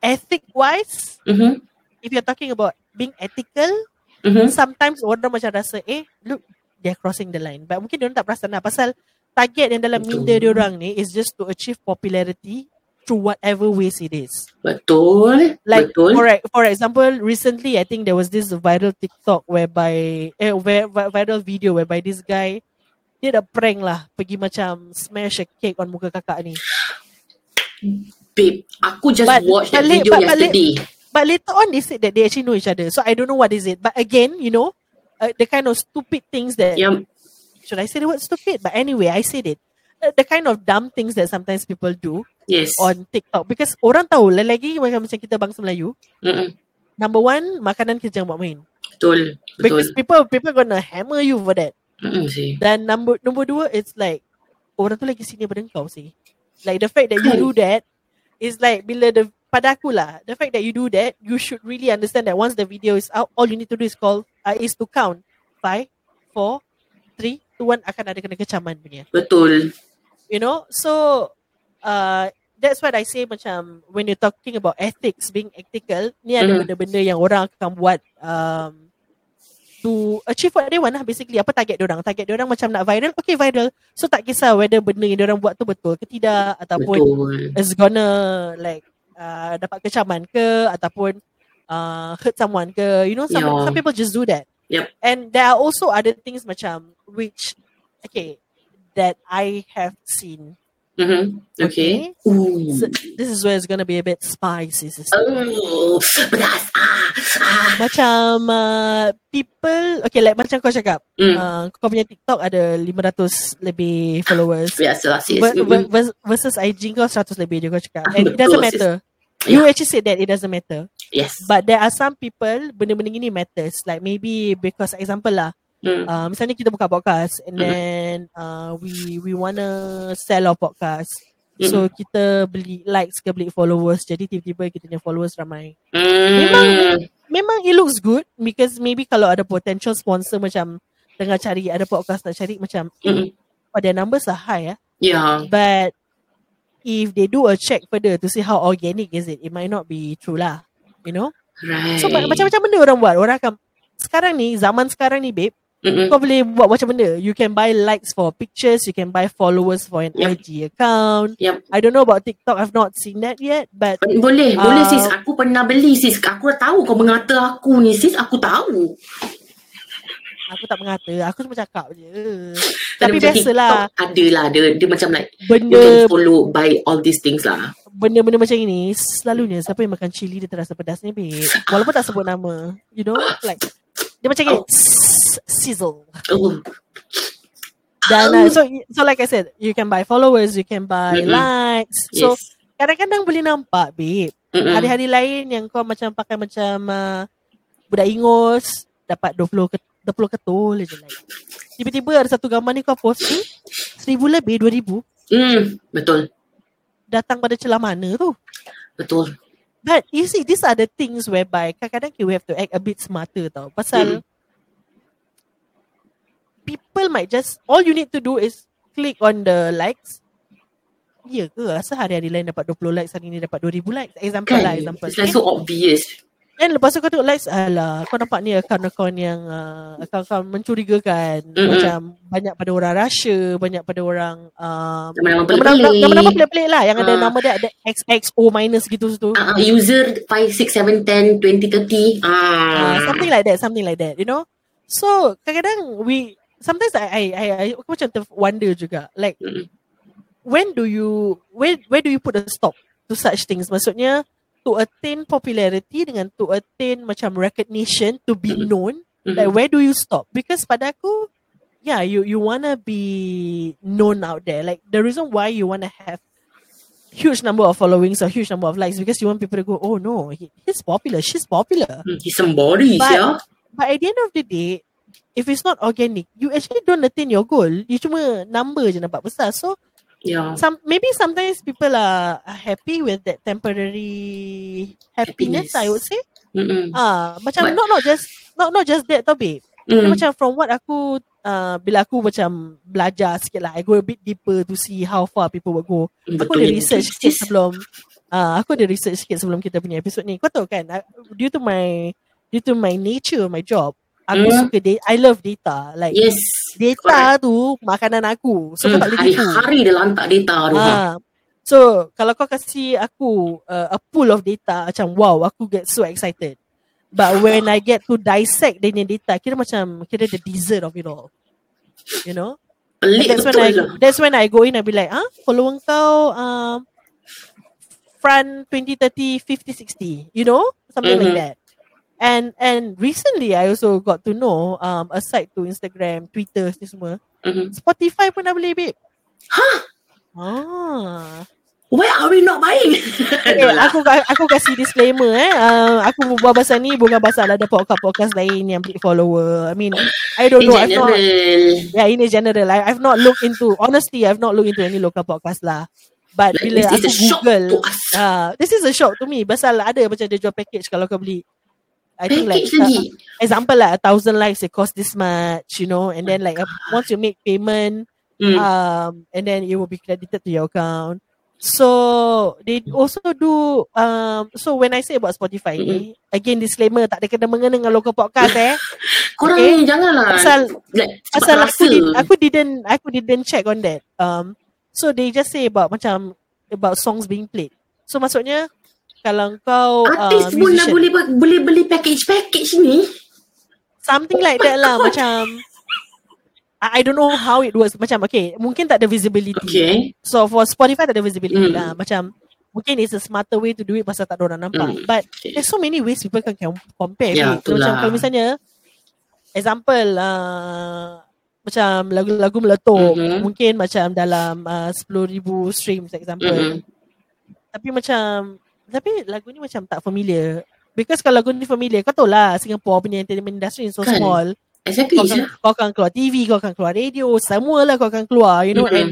ethic wise, Mhm. if you're talking about being ethical, Mhm. sometimes orang macam rasa eh look they're crossing the line but mungkin dia tak perasan lah pasal target yang dalam minda dia orang ni is just to achieve popularity through whatever ways it is Betul. like betul. for for example recently i think there was this viral tiktok whereby eh vi- vi- viral video whereby this guy did a prank lah pergi macam smash a cake on muka kakak ni Babe, aku just But- watch that but video but- but yesterday. But later on, they said that they actually know each other. So I don't know what is it. But again, you know, uh, the kind of stupid things that Yang should I say the word stupid? But anyway, I said it. uh, the kind of dumb things that sometimes people do Yes. on TikTok because orang tahu lagi macam macam kita bangsa Melayu Mm-mm. number one makanan kita jangan buat main Betul. Betul. because people people gonna hammer you for that Mm-mm sih. dan number number dua it's like orang tu lagi sini daripada kau sih like the fact that you Kan. do that is like bila the pada aku lah the fact that you do that you should really understand that once the video is out all you need to do is call uh, is to count five four three two one akan ada kena kecaman punya Betul. you know so uh that's what I say macam when you're talking about ethics being ethical ni ada Mhm. benda-benda yang orang akan buat um to achieve what they want lah basically apa target orang target orang macam nak viral okay viral so tak kisah whether benda yang orang buat tu betul ke tidak ataupun Betul. is gonna like uh, dapat kecaman ke ataupun uh, hurt someone ke you know some Yeah. some people just do that Yep. and there are also other things macam which okay that I have seen Mm-hmm. Okay. Ooh. So, this is where it's gonna be a bit spicy. Oh, pedas. Ah, ah. Macam uh, people, okay, like macam kau cakap, Mm. uh, kau punya TikTok ada 500 lebih followers. Biasalah sis. Ver- ver- vers- versus IG kau 100 lebih je kau cakap. And it doesn't sis. matter. You actually said that it doesn't matter. Yes. But there are some people, benda-benda ini matters. Like maybe because example lah, Mm. uh, misalnya kita buka podcast and Mhm. then uh, we we wanna sell our podcast. So kita beli likes ke beli followers jadi tiba-tiba kita punya followers ramai. Mm. Memang it looks good because maybe kalau ada potential sponsor macam tengah cari ada podcast nak cari macam Mm-mm. oh, their numbers are high ah. Yeah. But if they do a check further to see how organic is it, it might not be true lah. You know? Right. So ma- macam-macam benda orang buat. Orang akan sekarang ni zaman sekarang ni babe Mm-mm. kau boleh buat macam benda. You can buy likes for pictures, you can buy followers for an Yep. IG account. Yep. I don't know about TikTok. I've not seen that yet, but Boleh, boleh Ah. sis. Aku pernah beli sis. Aku dah tahu kau mengata aku ni sis. Aku tahu. aku tak mengata. Aku cuma cakap je. Tapi biasalah Ada lah. Dia, dia macam like, you benda can follow by all these things lah. benda-benda macam ini selalunya siapa yang makan cili dia terasa pedasnya babe. Walaupun tak sebut nama. You know, like dia macam. Oh. "Sss, Sizzle. Oh. Dan uh, so so like I said, you can buy followers, you can buy Mm-mm. likes. So Yes. kadang-kadang boleh nampak babe. Mm-mm. Hari-hari lain yang kau macam pakai macam uh, budak ingus dapat 20 ke 20 ketul je like. Tiba-tiba ada satu gambar ni kau post ni seribu lebih, dua ribu Mm, betul. datang pada celah mana tu? Betul. But you see, these are the things whereby kadang-kadang we have to act a bit smarter tau. Pasal people might just, all you need to do is click on the likes. Ya ke? Rasa hari-hari lain dapat 20 likes, hari ni dapat 2000 likes. Example Kan? lah, example. It's like so obvious. And lepas tu kau tengok likes, alah, kau nampak ni akaun-akaun yang, uh, akaun-akaun mencurigakan. Mm-mm. Macam banyak pada orang Russia, banyak pada orang, um, Nama-nama pelik-pelik. nama-nama pelik-pelik lah. Yang ada Ah. nama dia ada XXO minus gitu tu. Uh, uh, user 5, 6, 7, 10, 20, 30. Uh, Ah. something like that, something like that, you know. So kadang-kadang we sometimes I I I, aku macam ter wonder juga, like Mm-mm. when do you where where do you put a stop to such things? Maksudnya to attain popularity dengan to attain macam recognition to be Mm-mm. known, Mhm. like where do you stop? Because pada aku, yeah, you you wanna be known out there. Like the reason why you wanna have huge number of followings or huge number of likes because you want people to go, oh no, he, he's popular, she's popular. Hmm, He's somebody, But- yeah. But at the end of the day, if it's not organic, you actually don't attain your goal. You cuma number je nampak besar. So Yeah. some maybe sometimes people are, happy with that temporary happiness, Happiness. I would say. Mm-mm. Ah, macam But- not not just not not just that tau babe. Dia Mm. Macam from what aku uh, bila aku macam belajar sikit lah, I go a bit deeper to see how far people will go. Aku ada Betul. research sikit sebelum uh, aku ada research sikit sebelum kita punya episod ni. Kau tahu kan, uh, due to my due to my nature, my job, aku Hmm. suka da- I love data. Like Yes. data tu makanan aku. So Hmm, tak boleh tipu. hari-hari dia lantak data tu. Ah. So kalau kau kasih aku uh, a pool of data macam wow aku get so excited. But when I get to dissect dia data kira macam kira the dessert of it all. You know? And Pelik that's when I lah. that's when I go in I be like, ah, follower kau um front 20, 30, 50, 60, you know? Something like Mhm. that. And and recently I also got to know um aside to Instagram, Twitter ni semua, Mhm. Spotify pun dah boleh babe. Huh? Ah. Why are we not buying? Okay, lah. aku aku kasih disclaimer eh. Uh, aku berbual pasal ni bukan pasal ada podcast-podcast lain yang big follower. I mean, I don't In know. I've not, general. yeah, in a general, I, I've not looked into. Honestly, I've not looked into any local podcast lah. But Like, bila this is aku Google, to us. uh, this is a shock to me. Pasal ada macam dia jual package kalau kau beli. I think like uh, example like a thousand likes it cost this much, you know, and then like uh, once you make payment, Hmm. um, and then it will be credited to your account. So they also do um so when I say about Spotify ni again disclaimer tak ada kena mengena dengan local podcast eh Korang okay. janganlah Pasal- like, pasal aku di, aku didn't aku didn't check on that um so they just say about macam about songs being played so maksudnya kalau kau uh, Artis pun dah musician, boleh boleh beli package-package ni. something like that lah macam I, don't know how it works macam okay mungkin tak ada visibility Okay. So for Spotify tak ada visibility Mm. lah. Macam mungkin it's a smarter way to do it pasal tak ada orang nampak. Mm. But Okay. there's so many ways people can com- compare. Yeah, so, macam itulah. kalau misalnya example uh, macam lagu-lagu meletup Mhm. mungkin macam dalam uh, 10,000 streams example. Mm-mm. Tapi macam tapi lagu ni macam tak familiar. Because kalau lagu ni familiar, kau tahu lah Singapore punya entertainment industry is so Kan. small Exactly. kau akan, kau akan keluar TV, kau akan keluar radio, semua lah kau akan keluar, you know, Mm-mm. and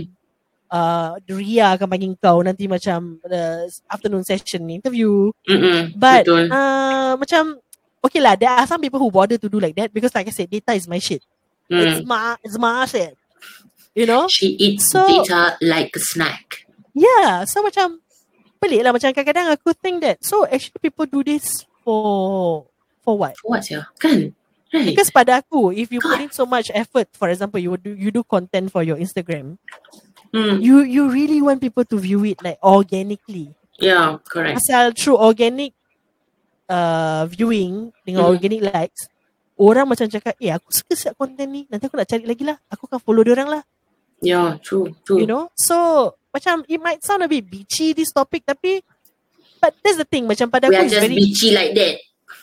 uh, Ria akan panggil kau nanti macam the afternoon session interview. Mm-mm. But Betul. uh, macam, okay lah, there are some people who bother to do like that because like I said, data is my shit. It's Mm. my, it's my shit. You know? She eats So- data like a snack. Yeah, so macam, pelik lah macam kadang-kadang aku think that, so actually people do this for, for what? For what ya? Kan? Right. Because pada aku, if you put in so much effort, for example, you do you do content for your Instagram, Hmm. you you really want people to view it like organically. Yeah, correct. Pasal through organic uh, viewing dengan Hmm. organic likes, orang macam cakap, eh aku suka siap content ni, nanti aku nak cari lagi lah, aku akan follow dia orang lah, Yeah, true, true. you know. So macam it might sound a bit bitchy this topic, tapi but that's the thing, macam pada we aku just very, bitchy like that.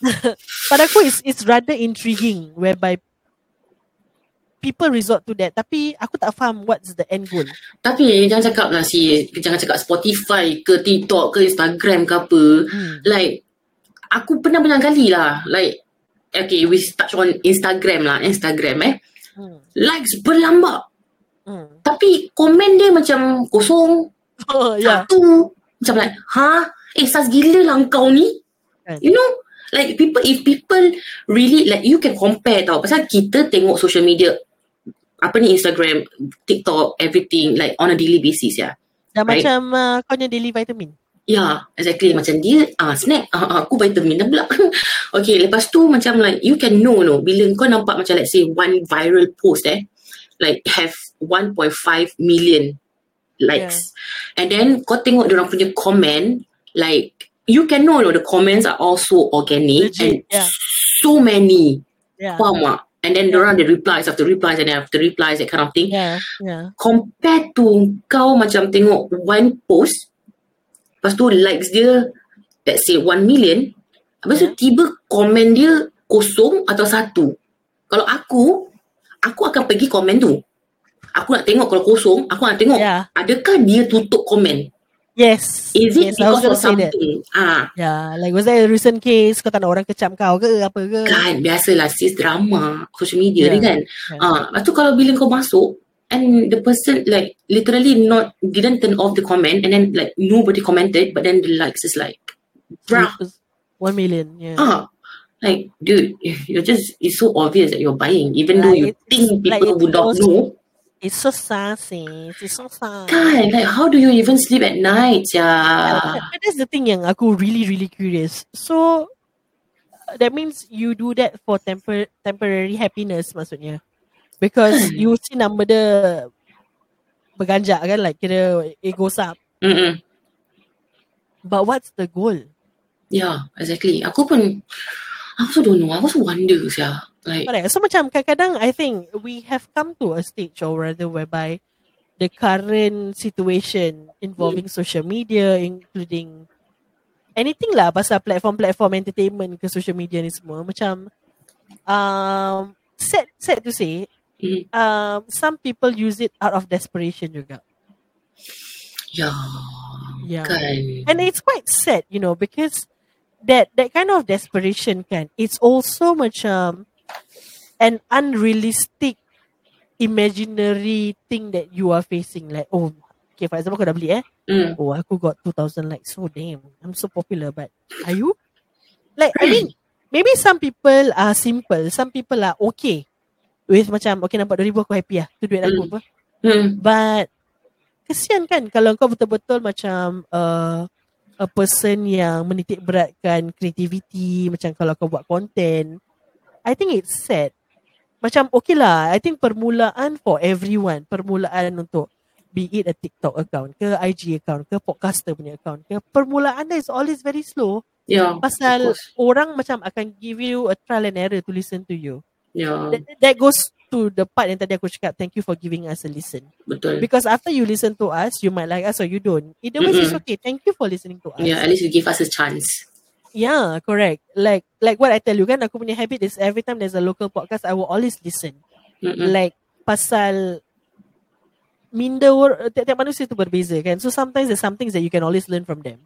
pada aku it's, it's rather intriguing whereby people resort to that, tapi aku tak faham what's the end goal. Tapi jangan cakap lah si, jangan cakap Spotify ke TikTok ke Instagram ke apa. Hmm. Like, aku pernah banyak kali lah. Like, okay, we touch on Instagram lah. Instagram eh. Hmm. Likes berlambak. Hmm. Tapi komen dia macam kosong. Oh, yeah. Satu. Macam like, ha? Eh, sas gila lah kau ni. Kan. You know, like people, if people really, like you can compare tau. Pasal kita tengok social media, apa ni Instagram, TikTok, everything, like on a daily basis ya. Dah Right. macam uh, kau punya daily vitamin. Ya, exactly. Macam dia, ah snack, ah, aku vitamin dah pula. okay, lepas tu macam like, you can know no, bila kau nampak macam let's say one viral post eh, like have 1.5 million likes. And then kau tengok dia orang punya comment, like, you can know no, the comments are also organic and Legit, yeah. so many. Yeah. Faham tak? And then yeah. orang the replies after replies and then after replies that kind of thing. Yeah. Yeah. Compare to kau macam tengok one post, lepas tu likes dia, let's say 1 million, lepas tu Yeah. tiba komen dia kosong atau satu. Kalau aku, aku akan pergi komen tu. Aku nak tengok kalau kosong, aku nak tengok Yeah. adakah dia tutup komen. Yes. Is it yes, because of something? Ah, Yeah, like was there a recent case kau tak nak orang kecam kau ke apa ke? kan biasalah sis drama social media Yeah. ni kan. Yeah. Ah, lepas tu kalau bila kau masuk and the person like literally not didn't turn off the comment and then like nobody commented but then the likes is like bruh. One million. Yeah. Ah, like dude, you're just it's so obvious that you're buying even though Like, you it's- think like, people it's would not know. It's so sassy. It's so sassy. Kan, like how do you even sleep at night? Yeah. But that's the thing yang aku really really curious. So uh, that means you do that for tempor- temporary happiness maksudnya. Because Hmm. you see number the berganjak kan like kira it goes up. Mm-mm. But what's the goal? Yeah, exactly. Aku pun aku also don't know. Aku also wonder yeah. Like Correct. So macam kadang-kadang I think we have come to a stage or rather whereby the current situation involving social media including anything lah pasal platform-platform entertainment ke social media ni semua macam um sad sad to say Mm. um some people use it out of desperation juga. Ya. Yeah. Kan. And it's quite sad, you know, because that that kind of desperation kan, it's also macam an unrealistic imaginary thing that you are facing. Like, oh, okay, for example, aku dah beli eh. Mm. Oh, aku got 2,000 likes. So damn, I'm so popular. But are you? Like, I mean, maybe some people are simple. Some people are okay with macam, okay nampak 2,000 aku happy lah. Tu duit aku Mm. apa. Hmm. But kesian kan kalau kau betul-betul macam uh, a person yang menitik beratkan creativity macam kalau kau buat content I think it's sad macam okay lah I think permulaan for everyone permulaan untuk be it a TikTok account ke IG account ke podcaster punya account ke permulaan dia is always very slow Ya. pasal orang macam akan give you a trial and error to listen to you Ya. that, that goes to the part yang tadi aku cakap thank you for giving us a listen Betul. Because after you listen to us, you might like us or you don't. Either way, it's Mm-mm. okay. Thank you for listening to us. Yeah, at least you give us a chance. Yeah, correct. Like like what I tell you kan, aku punya habit is every time there's a local podcast, I will always listen. Mm-mm. Like pasal minda tiap-tiap manusia tu berbeza kan. So sometimes there's some things that you can always learn from them.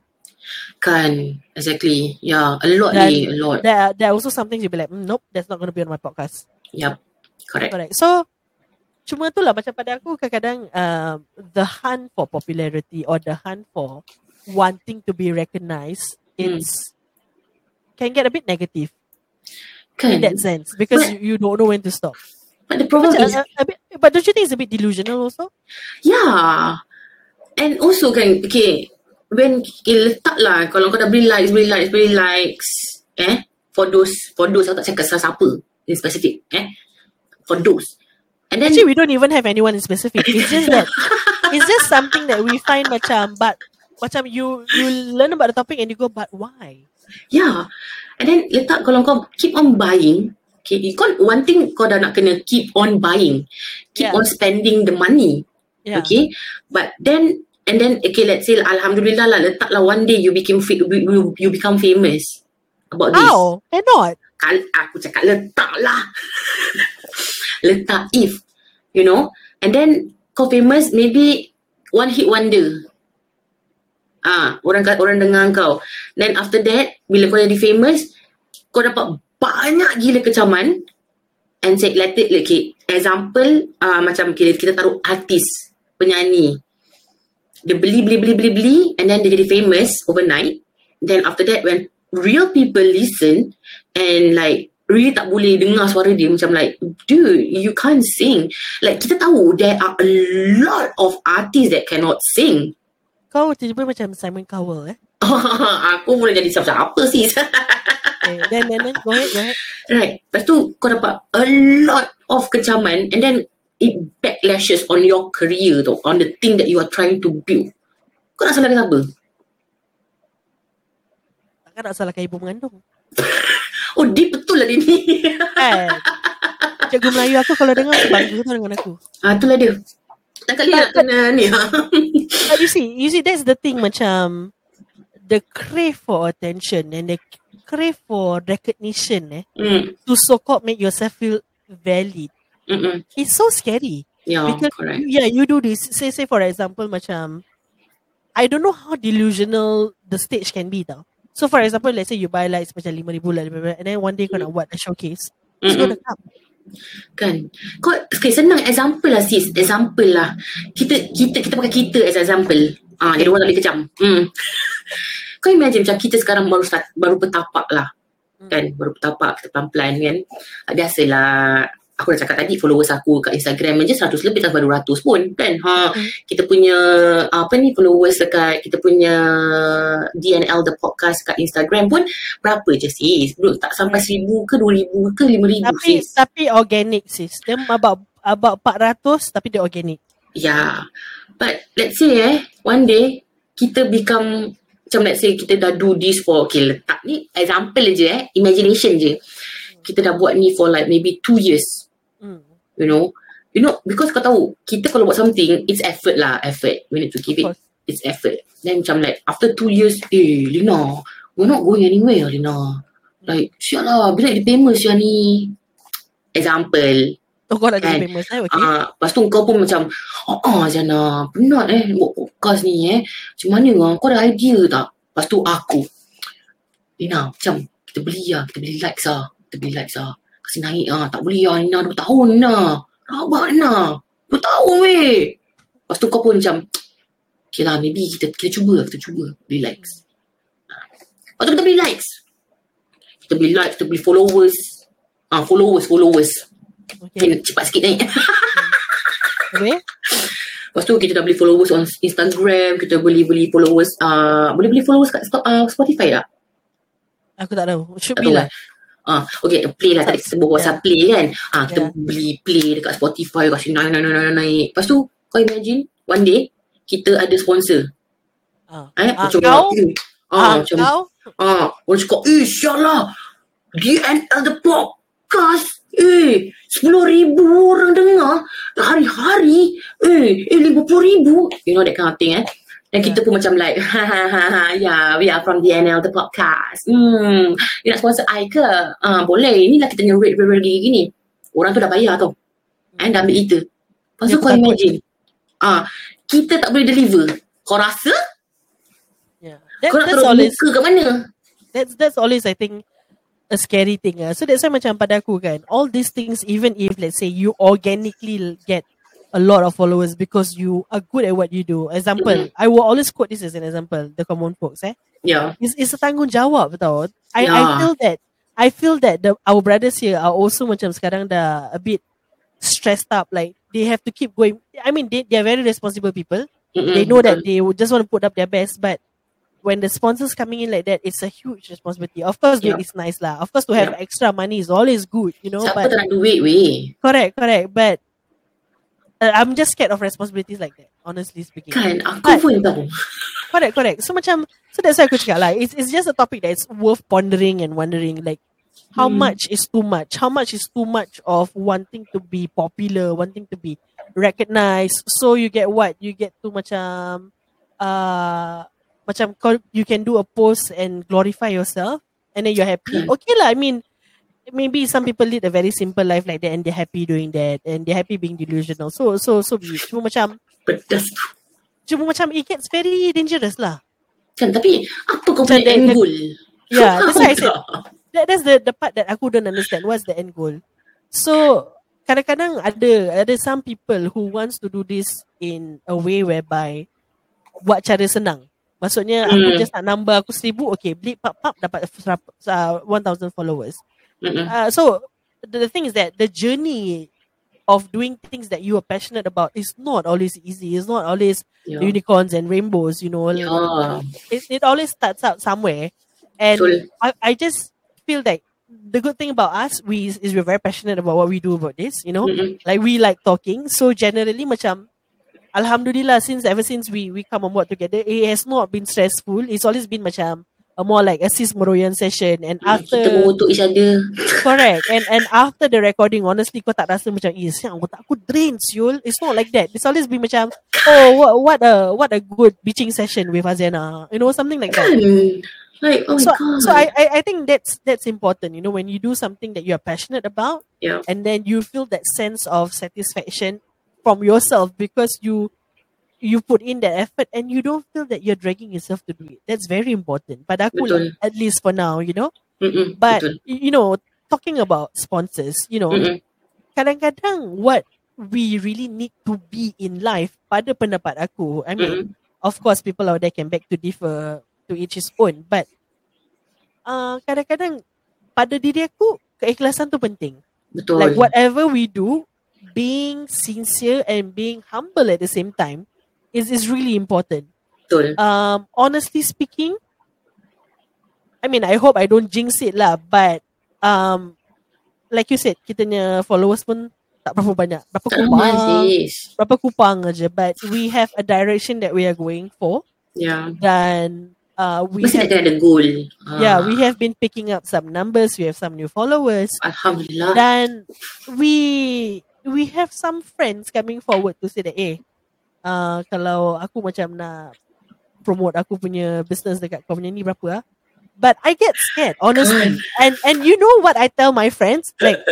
Kan, exactly. Yeah, a lot Dan- ni, a lot. There are, there are also some things you'll be like, mm, nope, that's not going to be on my podcast. Yep, correct. Correct. So cuma tu lah macam pada aku kadang-kadang um, the hunt for popularity or the hunt for wanting to be recognized Hmm. it's can get a bit negative Kan, in that sense because But- you, don't know when to stop. but the problem Macam, is, a, a bit, but don't you think it's a bit delusional also? yeah. And also kan, okay, when okay, letak lah, kalau kau dah beli likes, beli likes, beli likes, eh, for those, for those, aku tak cakap siapa in specific, eh, for those. And then, Actually, we don't even have anyone in specific. It's just that it's just something that we find macam but macam you you learn about the topic and you go but why? Yeah. And then letak kalau kau keep on buying, okay, kau one thing kau dah nak kena keep on buying. Keep Yeah. on spending the money. Yeah. Okay. But then and then okay let's say alhamdulillah lah letak lah one day you became you, you, become famous about this. How? Cannot. Kal aku cakap letak lah. letak if you know and then kau famous maybe one hit wonder. Ah, orang kat- orang dengar kau. Then after that, bila kau jadi famous, kau dapat banyak gila kecaman. And say, let it, okay, example, uh, macam kita, kita taruh artis, penyanyi. Dia beli, beli, beli, beli, beli, and then dia jadi famous overnight. Then after that, when real people listen, and like, really tak boleh dengar suara dia macam like, dude, you can't sing. Like, kita tahu there are a lot of artists that cannot sing. Kau tiba-tiba macam Simon Cowell eh. aku boleh jadi siapa-siapa sis. Okay, then, then, then, go ahead, go ahead. right. Lepas tu kau dapat a lot of kecaman and then it backlashes on your career tu. On the thing that you are trying to build. Kau nak salahkan siapa? Takkan nak salahkan ibu mengandung. Oh, deep betul lah dia ni. Kan? Cikgu Melayu aku kalau dengar bangga tu dengan aku. ah, itulah dia. Tak kali nak kena ni. ha. But you see, you see that's the thing macam the crave for attention and the crave for recognition eh mm, to so called make yourself feel valid. mm, It's so scary. yeah, because correct. yeah, you do this. Say say for example macam I don't know how delusional the stage can be tau. So for example, let's say you buy lights macam 5,000 lah, 5,000, and then one day kau nak buat a showcase. It's Mm-mm. gonna come. Kan? Kau okay, Senang example lah sis. Example lah. Kita Kita kita pakai kita as example. Ah, Jadi orang tak boleh kejam hmm. Kau imagine macam kita sekarang baru start, baru bertapak lah. Kan? Baru bertapak kita pelan-pelan kan? Ah, biasalah aku dah cakap tadi followers aku kat Instagram je 100 lebih tak baru 100 pun kan ha Hmm. kita punya apa ni followers dekat kita punya DNL the podcast kat Instagram pun berapa je sis belum tak sampai 1000 ke 2000 ke 5000 Tapi sis tapi organic sis. Dia about about 400 tapi dia organic. Yeah. But let's say eh, one day kita become macam let's say kita dah do this for okay letak ni example je eh, imagination je. Kita dah buat ni for like maybe two years. You know. You know, because kau tahu, kita kalau buat something, it's effort lah, effort. We need to give it, it's effort. Then macam like, after two years, eh, Lina, we're not going anywhere, Lina. Like, siap lah, bila dia famous siap ni. Example. Oh kau nak jadi Kan? famous eh okay. Ah, lepas tu kau pun macam, oh, ah Jana, penat eh buat podcast ni eh. Macam mana ah? Kau ada idea tak? Lepas tu aku, Lina, macam kita beli lah, kita beli likes lah. Kita beli likes lah. Kasi naik ah. Tak boleh lah Lina, 2 tahun Lina. Rabak Lina. 2 tahun weh. Lepas tu kau pun macam, okay lah, maybe kita, kita cuba, kita cuba beli likes. Ah. Lepas tu kita beli likes. Kita beli likes, kita beli followers. Ah, followers, followers. Okay. Okay, cepat sikit naik. Okay. Lepas tu kita dah beli followers on Instagram, kita beli beli followers, uh, boleh beli followers kat uh, Spotify tak? Aku tak tahu. Should Tak be tahu lah. Ah, okay, play lah tadi kita berbual pasal play kan. Ah, kita Yeah. beli play dekat Spotify kasi naik naik naik naik naik. Lepas tu kau imagine one day kita ada sponsor. Ah. Eh, Ah, macam kau? ah, Ah, macam kau? ah, orang cakap, eh, syallah. DNL the podcast. Eh, 10 ribu orang dengar. Hari-hari. Eh, eh 50 ribu. You know that kind of thing eh. Dan kita pun macam like, ha ha ha ha, yeah, we are from DNL the podcast. Hmm, you nak sponsor I ke? Ah, boleh. Inilah kita punya rate rate gini gini. Orang tu dah bayar tau. And dah ambil kita. Lepas tu kau imagine. Ah, kita tak boleh deliver. Kau rasa Yeah. That, kau nak that's taruh always muka kat mana? that's that's always I think a scary thing. Uh. So that's why macam pada aku kan, all these things even if let's say you organically get a lot of followers because you are good at what you do. Example, Mhm. I will always quote this as an example, the common folks eh. Ya. It's, it's a tanggungjawab tau. I, I feel that I feel that the our brothers here are also macam sekarang dah a bit stressed up. Like they have to keep going. I mean, they they are very responsible people. Mm-mm. They know that they would just want to put up their best, but when the sponsors coming in like that, it's a huge responsibility. Of course, Yeah. duit is nice lah. Of course, to have extra money is always good, you know. Siapa But tak nak duit weh? correct, correct. But uh, I'm just scared of responsibilities like that. Honestly speaking. Kan, aku But- pun tahu. Correct, correct. So macam so that's why aku cakap lah. It's it's just a topic that is worth pondering and wondering like how Hmm. much is too much? How much is too much of wanting to be popular, wanting to be recognized? So you get what? You get to macam uh macam you can do a post and glorify yourself and then you're happy. Hmm. Okay lah. I mean maybe some people lead a very simple life like that and they're happy doing that and they're happy being delusional. So so so be it. Cuma macam Pedas. cuma macam it gets very dangerous lah. Kan, tapi apa kau punya end goal? Yeah, that's why I said that, that's the the part that aku don't understand. What's the end goal? So kadang-kadang ada ada some people who wants to do this in a way whereby buat cara senang. Maksudnya aku Hmm. just nak number aku seribu, okay, beli pap pap dapat uh, 1000 followers. Uh, so the, the thing is that the journey of doing things that you are passionate about is not always easy. It's not always Ya. unicorns and rainbows, you know. Ya. It, it always starts out somewhere. And. I, I just feel like the good thing about us we is, is we're very passionate about what we do about this, you know. Mm-mm. Like we like talking. So generally macam Alhamdulillah since ever since we we come on board together, it has not been stressful. It's always been macam a more like a sis meroyan session and Kita after mengutuk each other. correct and and after the recording honestly kau tak rasa macam eh siang otak aku drain siul it's not like that it's always been macam oh what what a what a good bitching session with Azena you know something like that Kan? Like, oh so my god. so I, I I think that's that's important you know when you do something that you're passionate about Yeah. and then you feel that sense of satisfaction from yourself because you you put in that effort and you don't feel that you're dragging yourself to do it that's very important pada aku Betul. lah, at least for now you know Mm-mm. but Betul. you know talking about sponsors you know Mm-mm. kadang-kadang what we really need to be in life pada pendapat aku I mean of course people out there can beg to differ to each his own but uh, kadang-kadang pada diri aku keikhlasan tu penting Betul. like whatever we do being sincere and being humble at the same time is is really important Betul. um honestly speaking I mean I hope I don't jinx it lah but um like you said kitanya followers pun tak berapa banyak berapa kupang berapa kupang aja but we have a direction that we are going for Ya. dan uh, we Mesti have ada goal. Ah. yeah we have been picking up some numbers we have some new followers Alhamdulillah. dan we we have some friends coming forward to say that eh uh, kalau aku macam nak promote aku punya business dekat kau punya ni berapa ah But I get scared, honestly. And and you know what I tell my friends? Like,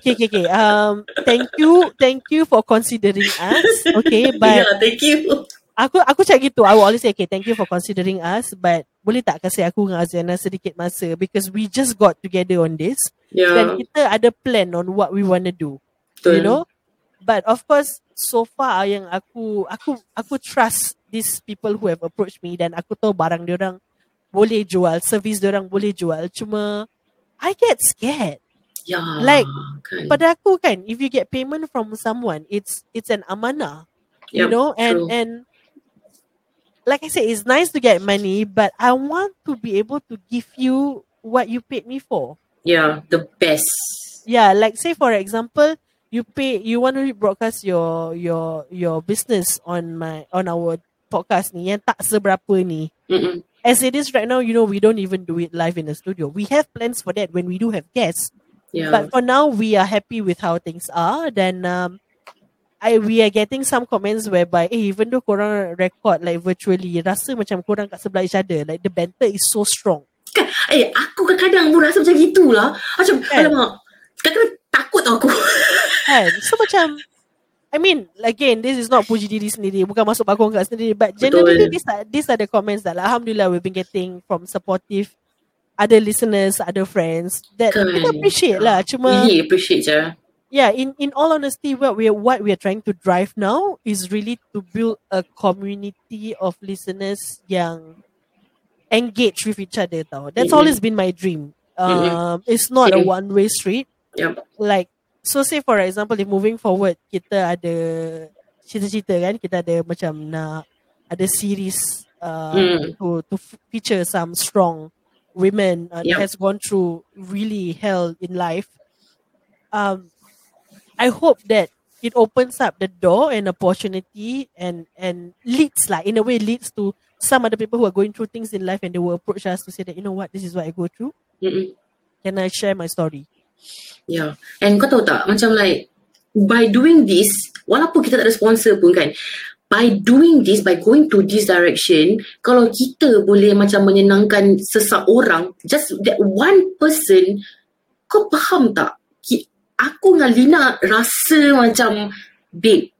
okay, okay, okay. Um, thank you, thank you for considering us. Okay, but yeah, thank you. aku aku cakap gitu. I will always say, okay, thank you for considering us. But boleh tak kasih aku dengan Aziana sedikit masa because we just got together on this. Dan Yeah. kita ada plan on what we want to do. betul. You know? But of course, so far ah, yang aku aku aku trust these people who have approached me dan aku tahu barang dia orang boleh jual, service dia orang boleh jual. Cuma I get scared. Yeah. Like, kan. Pada aku kan, if you get payment from someone, it's it's an amanah. you know, and true. and like I said, it's nice to get money, but I want to be able to give you what you paid me for. Yeah, the best. Yeah, like say for example, you pay you want to broadcast your your your business on my on our podcast ni yang tak seberapa ni. Mm-mm. As it is right now, you know, we don't even do it live in the studio. We have plans for that when we do have guests. Yeah. But for now, we are happy with how things are. Then um, I we are getting some comments whereby, eh, even though korang record like virtually, rasa macam korang kat sebelah each other. Like the banter is so strong. Kan, eh, aku kadang-kadang pun rasa macam gitulah. Macam, Kan? alamak. Kadang-kadang takut tau aku. Kan? So macam, I mean, again, this is not puji diri sendiri, bukan masuk bakong kat sendiri, but generally Betul. these are, these are the comments that Alhamdulillah we've been getting from supportive other listeners, other friends that Kan. kita appreciate lah. Cuma, Really appreciate je. yeah in in all honesty what we what we are trying to drive now is really to build a community of listeners yang engage with each other tau. that's Mhm. always been my dream um it's not a Same. one way street Yup. like so say for example if moving forward kita ada cerita-cerita kan kita ada macam nak ada series uh, Hmm. to to feature some strong women uh, that has gone through really hell in life. Um I hope that it opens up the door and opportunity and and leads like in a way leads to some other people who are going through things in life and they will approach us to say that you know what? This is what I go through. Mm-mm. can I share my story Yeah. And kau tahu tak, macam like, by doing this, walaupun kita tak ada sponsor pun kan, by doing this, by going to this direction, kalau kita boleh macam menyenangkan seseorang, just that one person, kau faham tak? Aku dengan Lina rasa macam, babe,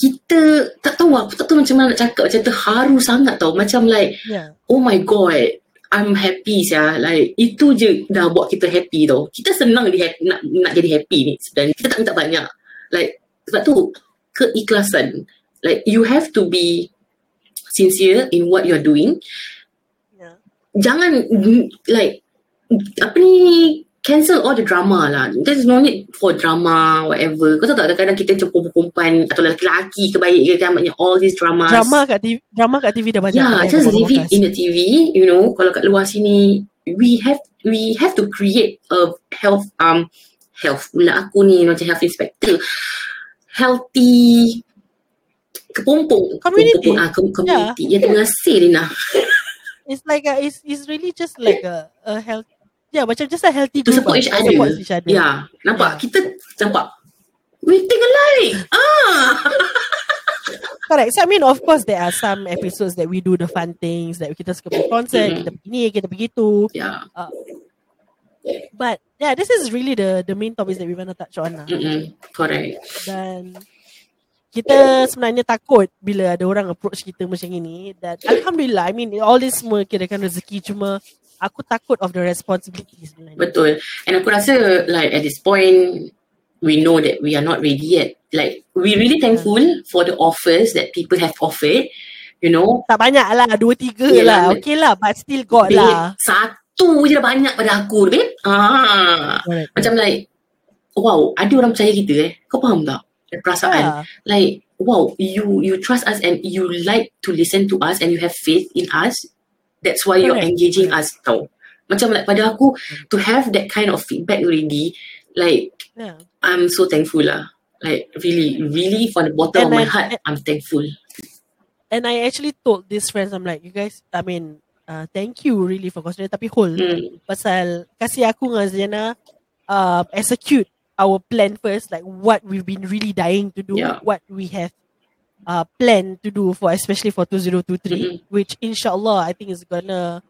kita tak tahu aku tak tahu macam mana nak cakap macam terharu sangat tau macam like yeah oh my god I'm happy sia. Like itu je dah buat kita happy tau. Kita senang di happy, nak nak jadi happy ni sebenarnya. Kita tak minta banyak. Like sebab tu keikhlasan. Like you have to be sincere in what you're doing. Yeah jangan like apa ni cancel all the drama lah there's no need for drama whatever kau tahu tak kadang-kadang kita macam perempuan atau lelaki ke baik ke kan maknanya all these dramas drama kat TV drama kat TV dah banyak Yeah, just leave it in the TV. You know, kalau kat luar sini, we have we have to create a health um health. Pula aku ni macam health inspector. Healthy kepompong. Community. Kepompong, ah, com- community. Ya, terima kasih Lina. it's like a, it's it's really just like a a health yeah macam just a healthy To group support ah, each that other. supports each other Ya, nampak? Yeah. Kita nampak. We think alike. Ah. Correct. So I mean, of course, there are some episodes that we do the fun things that kita suka pergi concert, Mhm. kita pergi ni, kita pergi tu. Yeah. But yeah, this is really the the main topics that we want to touch on lah. Mm-mm. Correct. Dan kita sebenarnya takut bila ada orang approach kita macam ini. Dan Alhamdulillah, I mean, all this semua kirakan rezeki cuma aku takut of the responsibility sebenarnya. Betul. And aku rasa like at this point we know that we are not ready yet. Like we really thankful for the offers that people have offered. You know, Tak banyak lah, dua tiga Yelah, lah. but- Okay lah, but still got babe, lah. satu je dah banyak pada aku, babe. Ah, Correct. macam like wow, ada orang percaya kita eh. Kau faham tak? Perasaan. Yeah. Like wow, you you trust us and you like to listen to us and you have faith in us. That's why you're Correct. engaging us tau. Macam like pada aku to have that kind of feedback already, like Yeah. I'm so thankful lah. Like really, really from the bottom And of my I- heart, I'm thankful. And I actually told these friends, I'm like, you guys, I mean, uh, thank you really for considering. Tapi hold, Hmm. pasal kasih aku dengan Zena uh, execute our plan first, like what we've been really dying to do, Yeah. what we have uh, planned to do for, especially for 2023, Mhm. which inshallah I think is gonna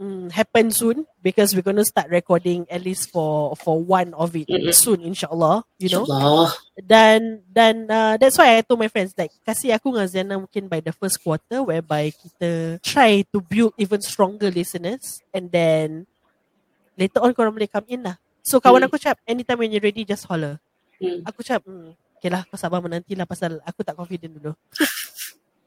mm, happen soon because we're to start recording at least for for one of it Mm-mm. soon insyaallah you know Allah. dan dan uh, that's why I told my friends like kasih aku dengan Zena mungkin by the first quarter whereby kita try to build even stronger listeners and then later on korang boleh come in lah so kawan Hmm. aku cakap anytime when you're ready just holler Hmm. aku cakap hmm, okay lah kau sabar menantilah pasal aku tak confident dulu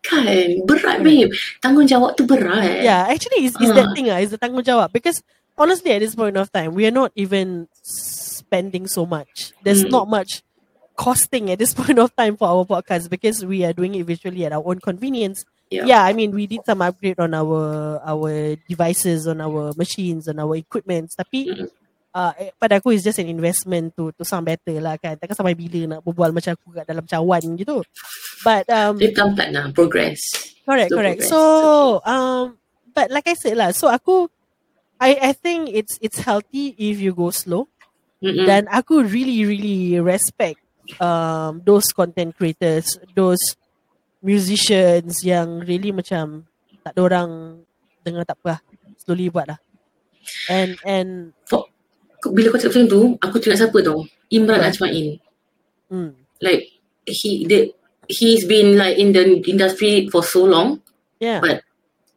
Kan, berat babe. Tanggungjawab tu berat. Yeah, actually, it's, it's that Ah. thing. Uh, it's the tanggungjawab. Because honestly, at this point of time, we are not even spending so much. There's Mm. not much costing at this point of time for our podcast because we are doing it visually at our own convenience. Yeah. Yeah, I mean, we did some upgrade on our our devices, on our machines, on our equipment. Tapi Mm. Uh, eh, pada aku, it's just an investment to to sound better lah kan. Takkan sampai bila nak berbual macam aku kat dalam cawan gitu. But um, Dia pelan-pelan lah, progress. Correct, Slow correct. progress. So, um, but like I said lah, so aku, I I think it's it's healthy if you go slow. Mm-mm. Dan aku really really respect um those content creators, those musicians yang really macam tak ada orang dengar tak apa lah. Slowly buat lah. And and Bila kau cakap macam tu, aku teringat siapa tau? Imran Apa? Ajmain. mm, Like, he, the, he's been like in the industry for so long. yeah. But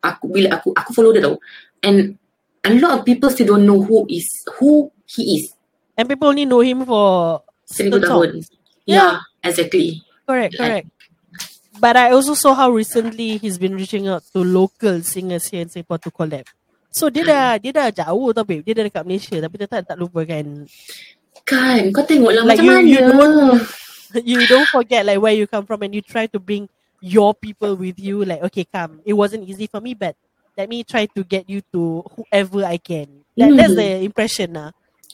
aku bila aku aku follow dia tau. And a lot of people still don't know who is who he is. And people only know him for Seribu tahun. songs. Yeah, exactly. Correct, Like- correct. But I also saw how recently he's been reaching out to local singers here in Singapore to collab. So dia dah dia dah jauh tau babe. Dia dah dekat Malaysia tapi tetap tak lupa kan. Kan, kau tengoklah Like macam you- mana. you don't- you don't forget like where you come from and you try to bring your people with you. Like okay, come. It wasn't easy for me, but let me try to get you to whoever I can. That, That's Hmm. the impression lah.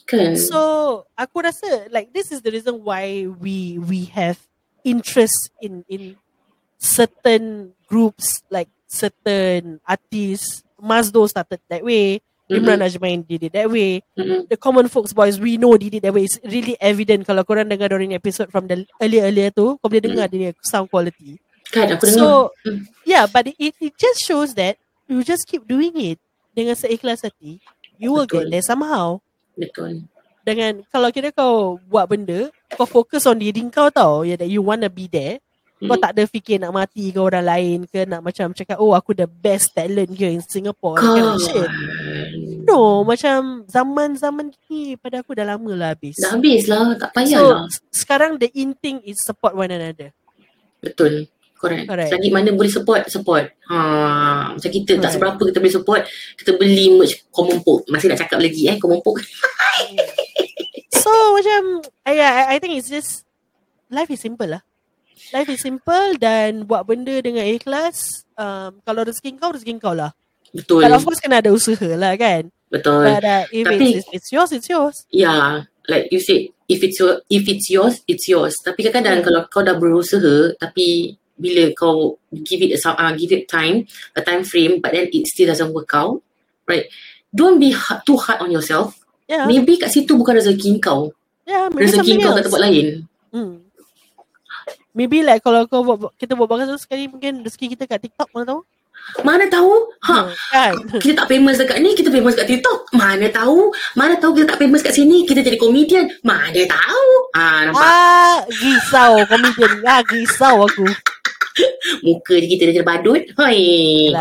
kan. So aku rasa like this is the reason why we we have interest in in certain groups like certain artists. Mazdo started that way. Imran Ajmain did it that way. Mm-mm. The Common Folks Boys we know did it that way. It's really evident kalau korang dengar during episode from the earlier earlier tu, kau boleh dengar dia punya sound quality. Kan, aku dengar. So Hmm. yeah, but it, it just shows that you just keep doing it dengan seikhlas hati, you will Betul. get there somehow Betul. dengan kalau kira kau buat benda kau fokus on diri kau tau ya that you wanna be there kau Mm. tak ada fikir nak mati ke orang lain ke nak macam cakap oh aku the best talent here in Singapore kind of shit. Kan. no macam zaman-zaman ni pada aku dah lama lah habis Dah habis lah, tak payah so lah. sekarang the in thing is support one another Betul. Correct. Correct. Lagi mana boleh support, support. Ha, macam kita tak Correct. seberapa kita boleh support, kita beli merch Common. Masih nak cakap lagi eh, Common so macam I, I, I think it's just life is simple lah life is simple dan buat benda dengan ikhlas um, kalau rezeki kau rezeki kau lah Betul. But of course kena ada usaha lah kan. Betul. But uh, if Tapi- it's, it's yours, it's yours. Yeah, like you said, if it's your, if it's yours, it's yours. Tapi kadang-kadang Hmm. kalau kau dah berusaha, tapi bila kau give it a uh, give it time, a time frame, but then it still doesn't work out, right? Don't be hard, too hard on yourself. Yeah, Maybe kat situ bukan rezeki kau. yeah. Rezeki kau kat tempat lain. Hmm. Maybe like kalau kau buat, kita buat podcast sekali mungkin rezeki kita kat TikTok mana tahu. Mana tahu? Ha, Hmm, kan? kita tak famous dekat ni, kita famous kat TikTok. Mana tahu? Mana tahu kita tak famous kat sini, kita jadi komedian. Mana tahu? Ah, nampak? ah, risau comedian. Ah, risau aku. Muka je kita dah jadi badut. Lah,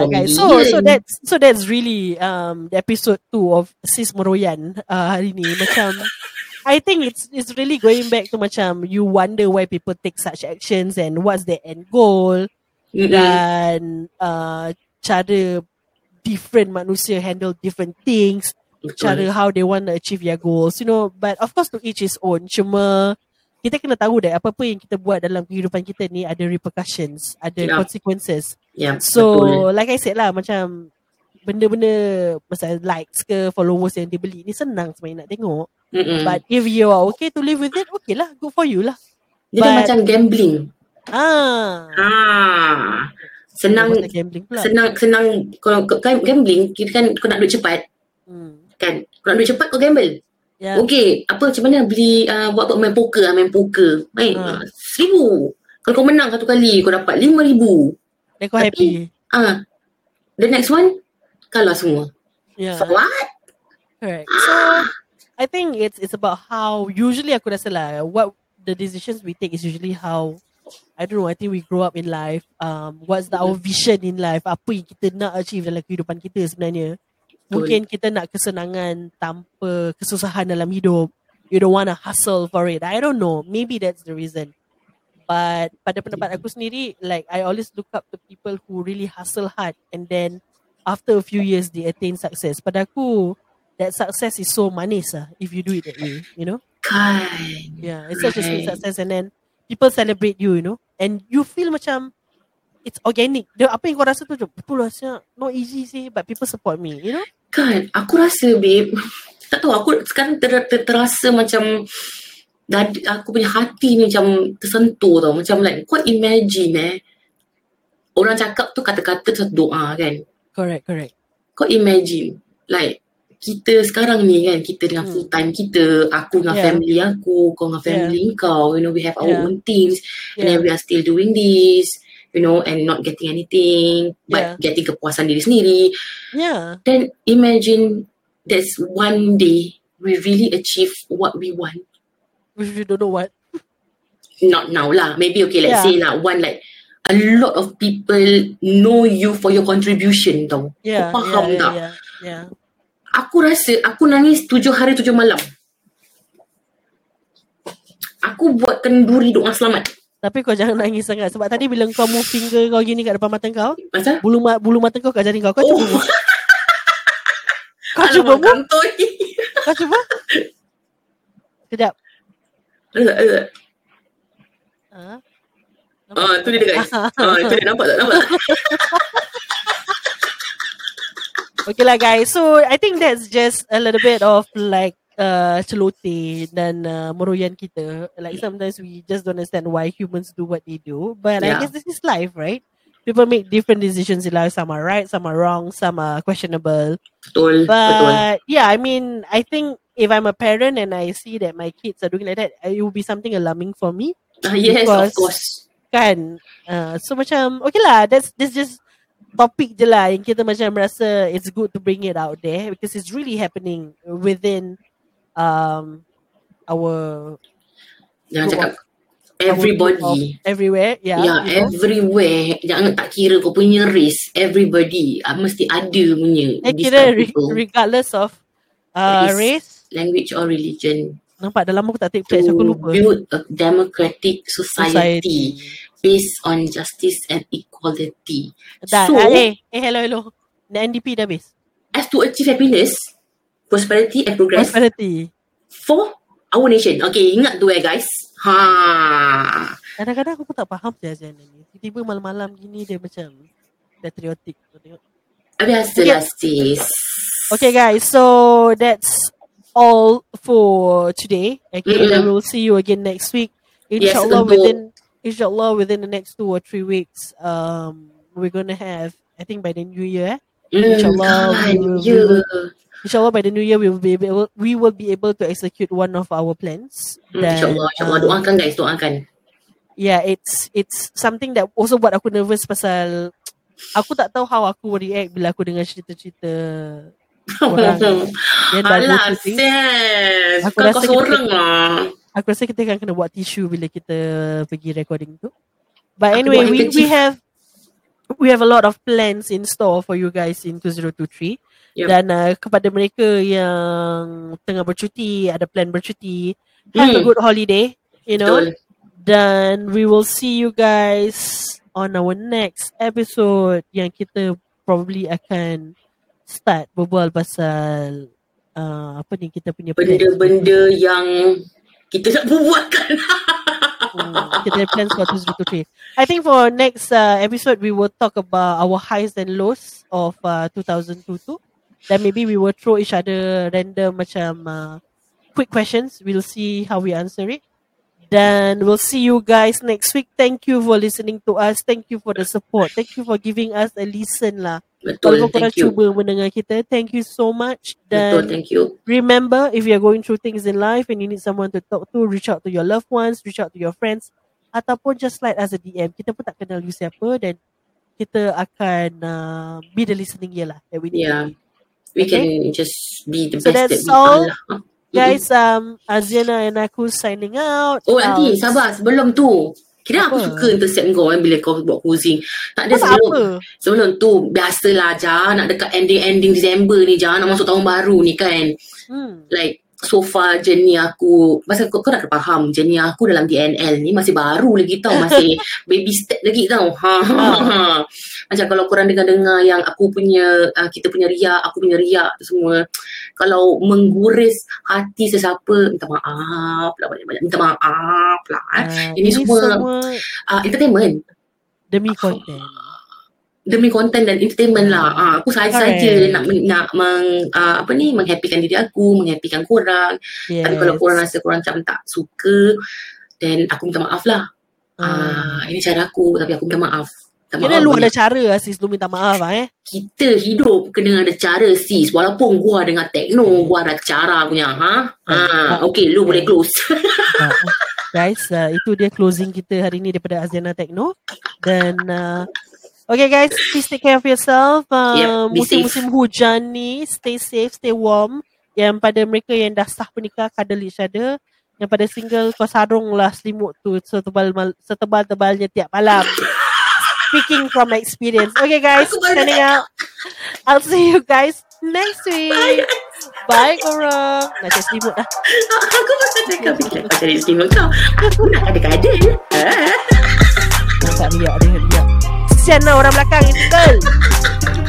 komedian. So so that's so that's really um the episode 2 of Sis Meroyan uh, hari ni macam I think it's it's really going back to macam you wonder why people take such actions and what's their end goal Mm-mm. dan uh, cara different manusia handle different things Betul. cara how they want to achieve their goals you know but of course to each his own cuma kita kena tahu that apa-apa yang kita buat dalam kehidupan kita ni ada repercussions ada Ya. consequences Ya, So betul. like I said lah macam benda-benda macam likes ke followers yang dia beli ni senang sebenarnya nak tengok. Mm-mm. But if you are okay to live with it, okay lah, good for you lah. Dia dah but- macam gambling. Ah. Ah. Senang gambling senang senang kalau kau kan gambling kira kan kau nak duit cepat Hmm. kan. Kau nak duit cepat kau gamble. Ya. Okey, apa macam mana beli uh, buat apa main poker, ah, main poker. Main Ha. uh, seribu. Kalau kau menang satu kali kau dapat lima ribu. Then kau Tapi- happy. Ah. The next one kalah semua. Yeah. For what? Correct. So I think it's it's about how usually aku rasa lah what the decisions we take is usually how I don't know, I think we grow up in life. Um, what's the, our vision in life? Apa yang kita nak achieve dalam kehidupan kita sebenarnya? Mungkin kita nak kesenangan tanpa kesusahan dalam hidup. You don't want to hustle for it. I don't know. Maybe that's the reason. But pada pendapat aku sendiri, like I always look up to people who really hustle hard and then after a few years they attain success. Pada aku, that success is so manis lah if you do it that way, you know? Kan. Yeah, it's such a sweet success and then people celebrate you, you know? And you feel macam it's organic. Dia, apa yang kau rasa tu, betul lah, not easy sih, but people support me, you know? Kan, aku rasa babe, tak tahu aku sekarang ter, ter, terasa macam aku punya hati ni macam tersentuh tau. Macam like, kau imagine eh, orang cakap tu kata-kata satu doa kan. Correct, correct. Kau imagine, like, kita sekarang ni kan, kita dengan Hmm. full time kita, aku dengan Yeah. family aku, kau dengan Yeah. family kau, you know, we have our Yeah. own things, and then Yeah, we are still doing this, you know, and not getting anything, but getting kepuasan diri sendiri. yeah, Then imagine there's one day we really achieve what we want. if you don't know what. Not now lah. Maybe okay, let's Yeah. say lah one like a lot of people know you for your contribution tau. Yeah, Kau faham yeah, tak? yeah, yeah, yeah. Aku rasa aku nangis tujuh hari tujuh malam. Aku buat kenduri doa selamat. Tapi kau jangan nangis sangat sebab tadi bila kau move finger kau gini kat depan mata kau, Masa? bulu ma- bulu mata kau kat jari kau. Kau Oh, cuba. Kau cuba move. kantoi. Kau cuba. Sekejap. Ha? Ah, tu dia guys. Ah, tu dia nampak tak? Nampak tak? Okay lah guys. So I think that's just a little bit of like uh, celoteh dan uh, meroyan kita. Like sometimes we just don't understand why humans do what they do. But I Yeah. guess this is life, right? People make different decisions in life. Some are right, some are wrong, some are questionable. Betul, betul. But yeah, I mean, I think if I'm a parent and I see that my kids are doing like that, uh, it will be something alarming for me. Ah, yes, of course. Kan? Uh, so macam, okay lah, that's, that's just topik je lah yang kita macam rasa it's good to bring it out there because it's really happening within um our Jangan cakap everybody. everywhere. Yeah. Yeah, you know? everywhere. Jangan tak kira kau punya race. Everybody. Ah, mesti ada punya. This kira re- regardless of uh, Race. race. Language or religion. Nampak dah lama aku tak take pledge aku lupa. build a democratic society, Society. based on justice and equality. Dah, So- ah, eh, eh, hello, hello. The NDP dah habis. As to achieve happiness, prosperity and progress Prosperity. for our nation. Okay, ingat tu eh guys. Ha. Kadang-kadang aku pun tak faham je Azan ni. Tiba-tiba malam-malam gini dia macam patriotic. Kau tengok. Biasalah sis. Okay guys, so that's all for today. Okay, Mm-mm. then we'll see you again next week. Yes, Inshallah untuk- within inshallah within the next two or three weeks, um, we're gonna have I think by the new year. eh? Mm, InsyaAllah, kan, we will- we ya. will- Inshallah by the new year we will be able we will be able to execute one of our plans. Hmm, Then, InsyaAllah, insyaAllah. um, Doakan guys, doakan. yeah, it's it's something that also buat aku nervous pasal aku tak tahu how aku will react bila aku dengar cerita-cerita orang dah Alah, sis. Aku Kau rasa kau seorang lah. Aku rasa kita akan kena buat tisu bila kita pergi recording tu. But anyway, we we have we have a lot of plans in store for you guys in 2023. Yup. Dan uh, kepada mereka yang tengah bercuti, ada plan bercuti, have a Hmm. good holiday, you know. Betul. Dan we will see you guys on our next episode yang kita probably akan start berbual pasal uh, apa ni kita punya. Benda-benda yang kita nak buatkan. Hmm, kita ada plans for 2023. I think for next uh, episode we will talk about our highs and lows of uh, 2022. Then maybe we will throw each other random macam uh, quick questions. We'll see how we answer it. Then we'll see you guys next week. Thank you for listening to us. Thank you for the support. Thank you for giving us a listen lah. Betul, Walaupun korang thank you. cuba mendengar kita. Thank you so much. Betul, Dan thank you. remember if you're going through things in life and you need someone to talk to reach out to your loved ones reach out to your friends ataupun just slide us a DM kita pun tak kenal you siapa dan kita akan uh, be the listening ear lah that we need Yeah. we Okay. can just be the So best that's that we all. are lah. Guys, um, Aziana and aku signing out. Oh nanti Um, sabar sebelum tu. Kira aku Apa? suka intercept kau kan bila kau buat closing. Tak ada sebelum apa? sebelum tu biasalah Jah nak dekat ending-ending Disember ni Jah nak masuk tahun baru ni kan. Hmm. Like so far journey aku Pasal kau, kau nak kena faham Journey aku dalam DNL ni Masih baru lagi tau Masih baby step lagi tau ha, ha, ha. Macam kalau korang dengar-dengar Yang aku punya uh, Kita punya riak Aku punya riak semua Kalau mengguris Hati sesiapa Minta maaf lah Banyak-banyak Minta maaf lah eh. Ah, Ini semua- semua uh, Entertainment demi konten. Demi konten dan entertainment lah uh, Aku saja-saja. Nak, nak meng, uh, Apa ni Menghappykan diri aku Menghappykan korang Yes. Tapi kalau korang rasa korang macam tak suka Then aku minta maaf lah Ah. ah. Ini cara aku Tapi aku minta maaf Minta Kira maaf lu ada cara lah sis lu minta maaf lah eh. Kita hidup kena ada cara sis Walaupun gua dengan tekno Gua ada cara punya ha? Ah. Ah, okay lu boleh close Ah, guys, uh, itu dia closing kita hari ni daripada Aziana Techno. Dan uh, Okay guys, please take care of yourself. Uh, Yep, musim-musim hujan ni, stay safe, stay warm. Yang pada mereka yang dah sah menikah, cuddle each other. Yang pada single, kau sarung lah selimut tu setebal setebal-tebalnya tiap malam. Speaking from experience. Okay guys, standing out. I'll see you guys next week. Bye korang. Nak cari selimut lah. Aku pasal cakap Bila kau cari selimut kau Aku nak ada-ada Ah. Tak riak dia riak kesian lah orang belakang ni tinggal.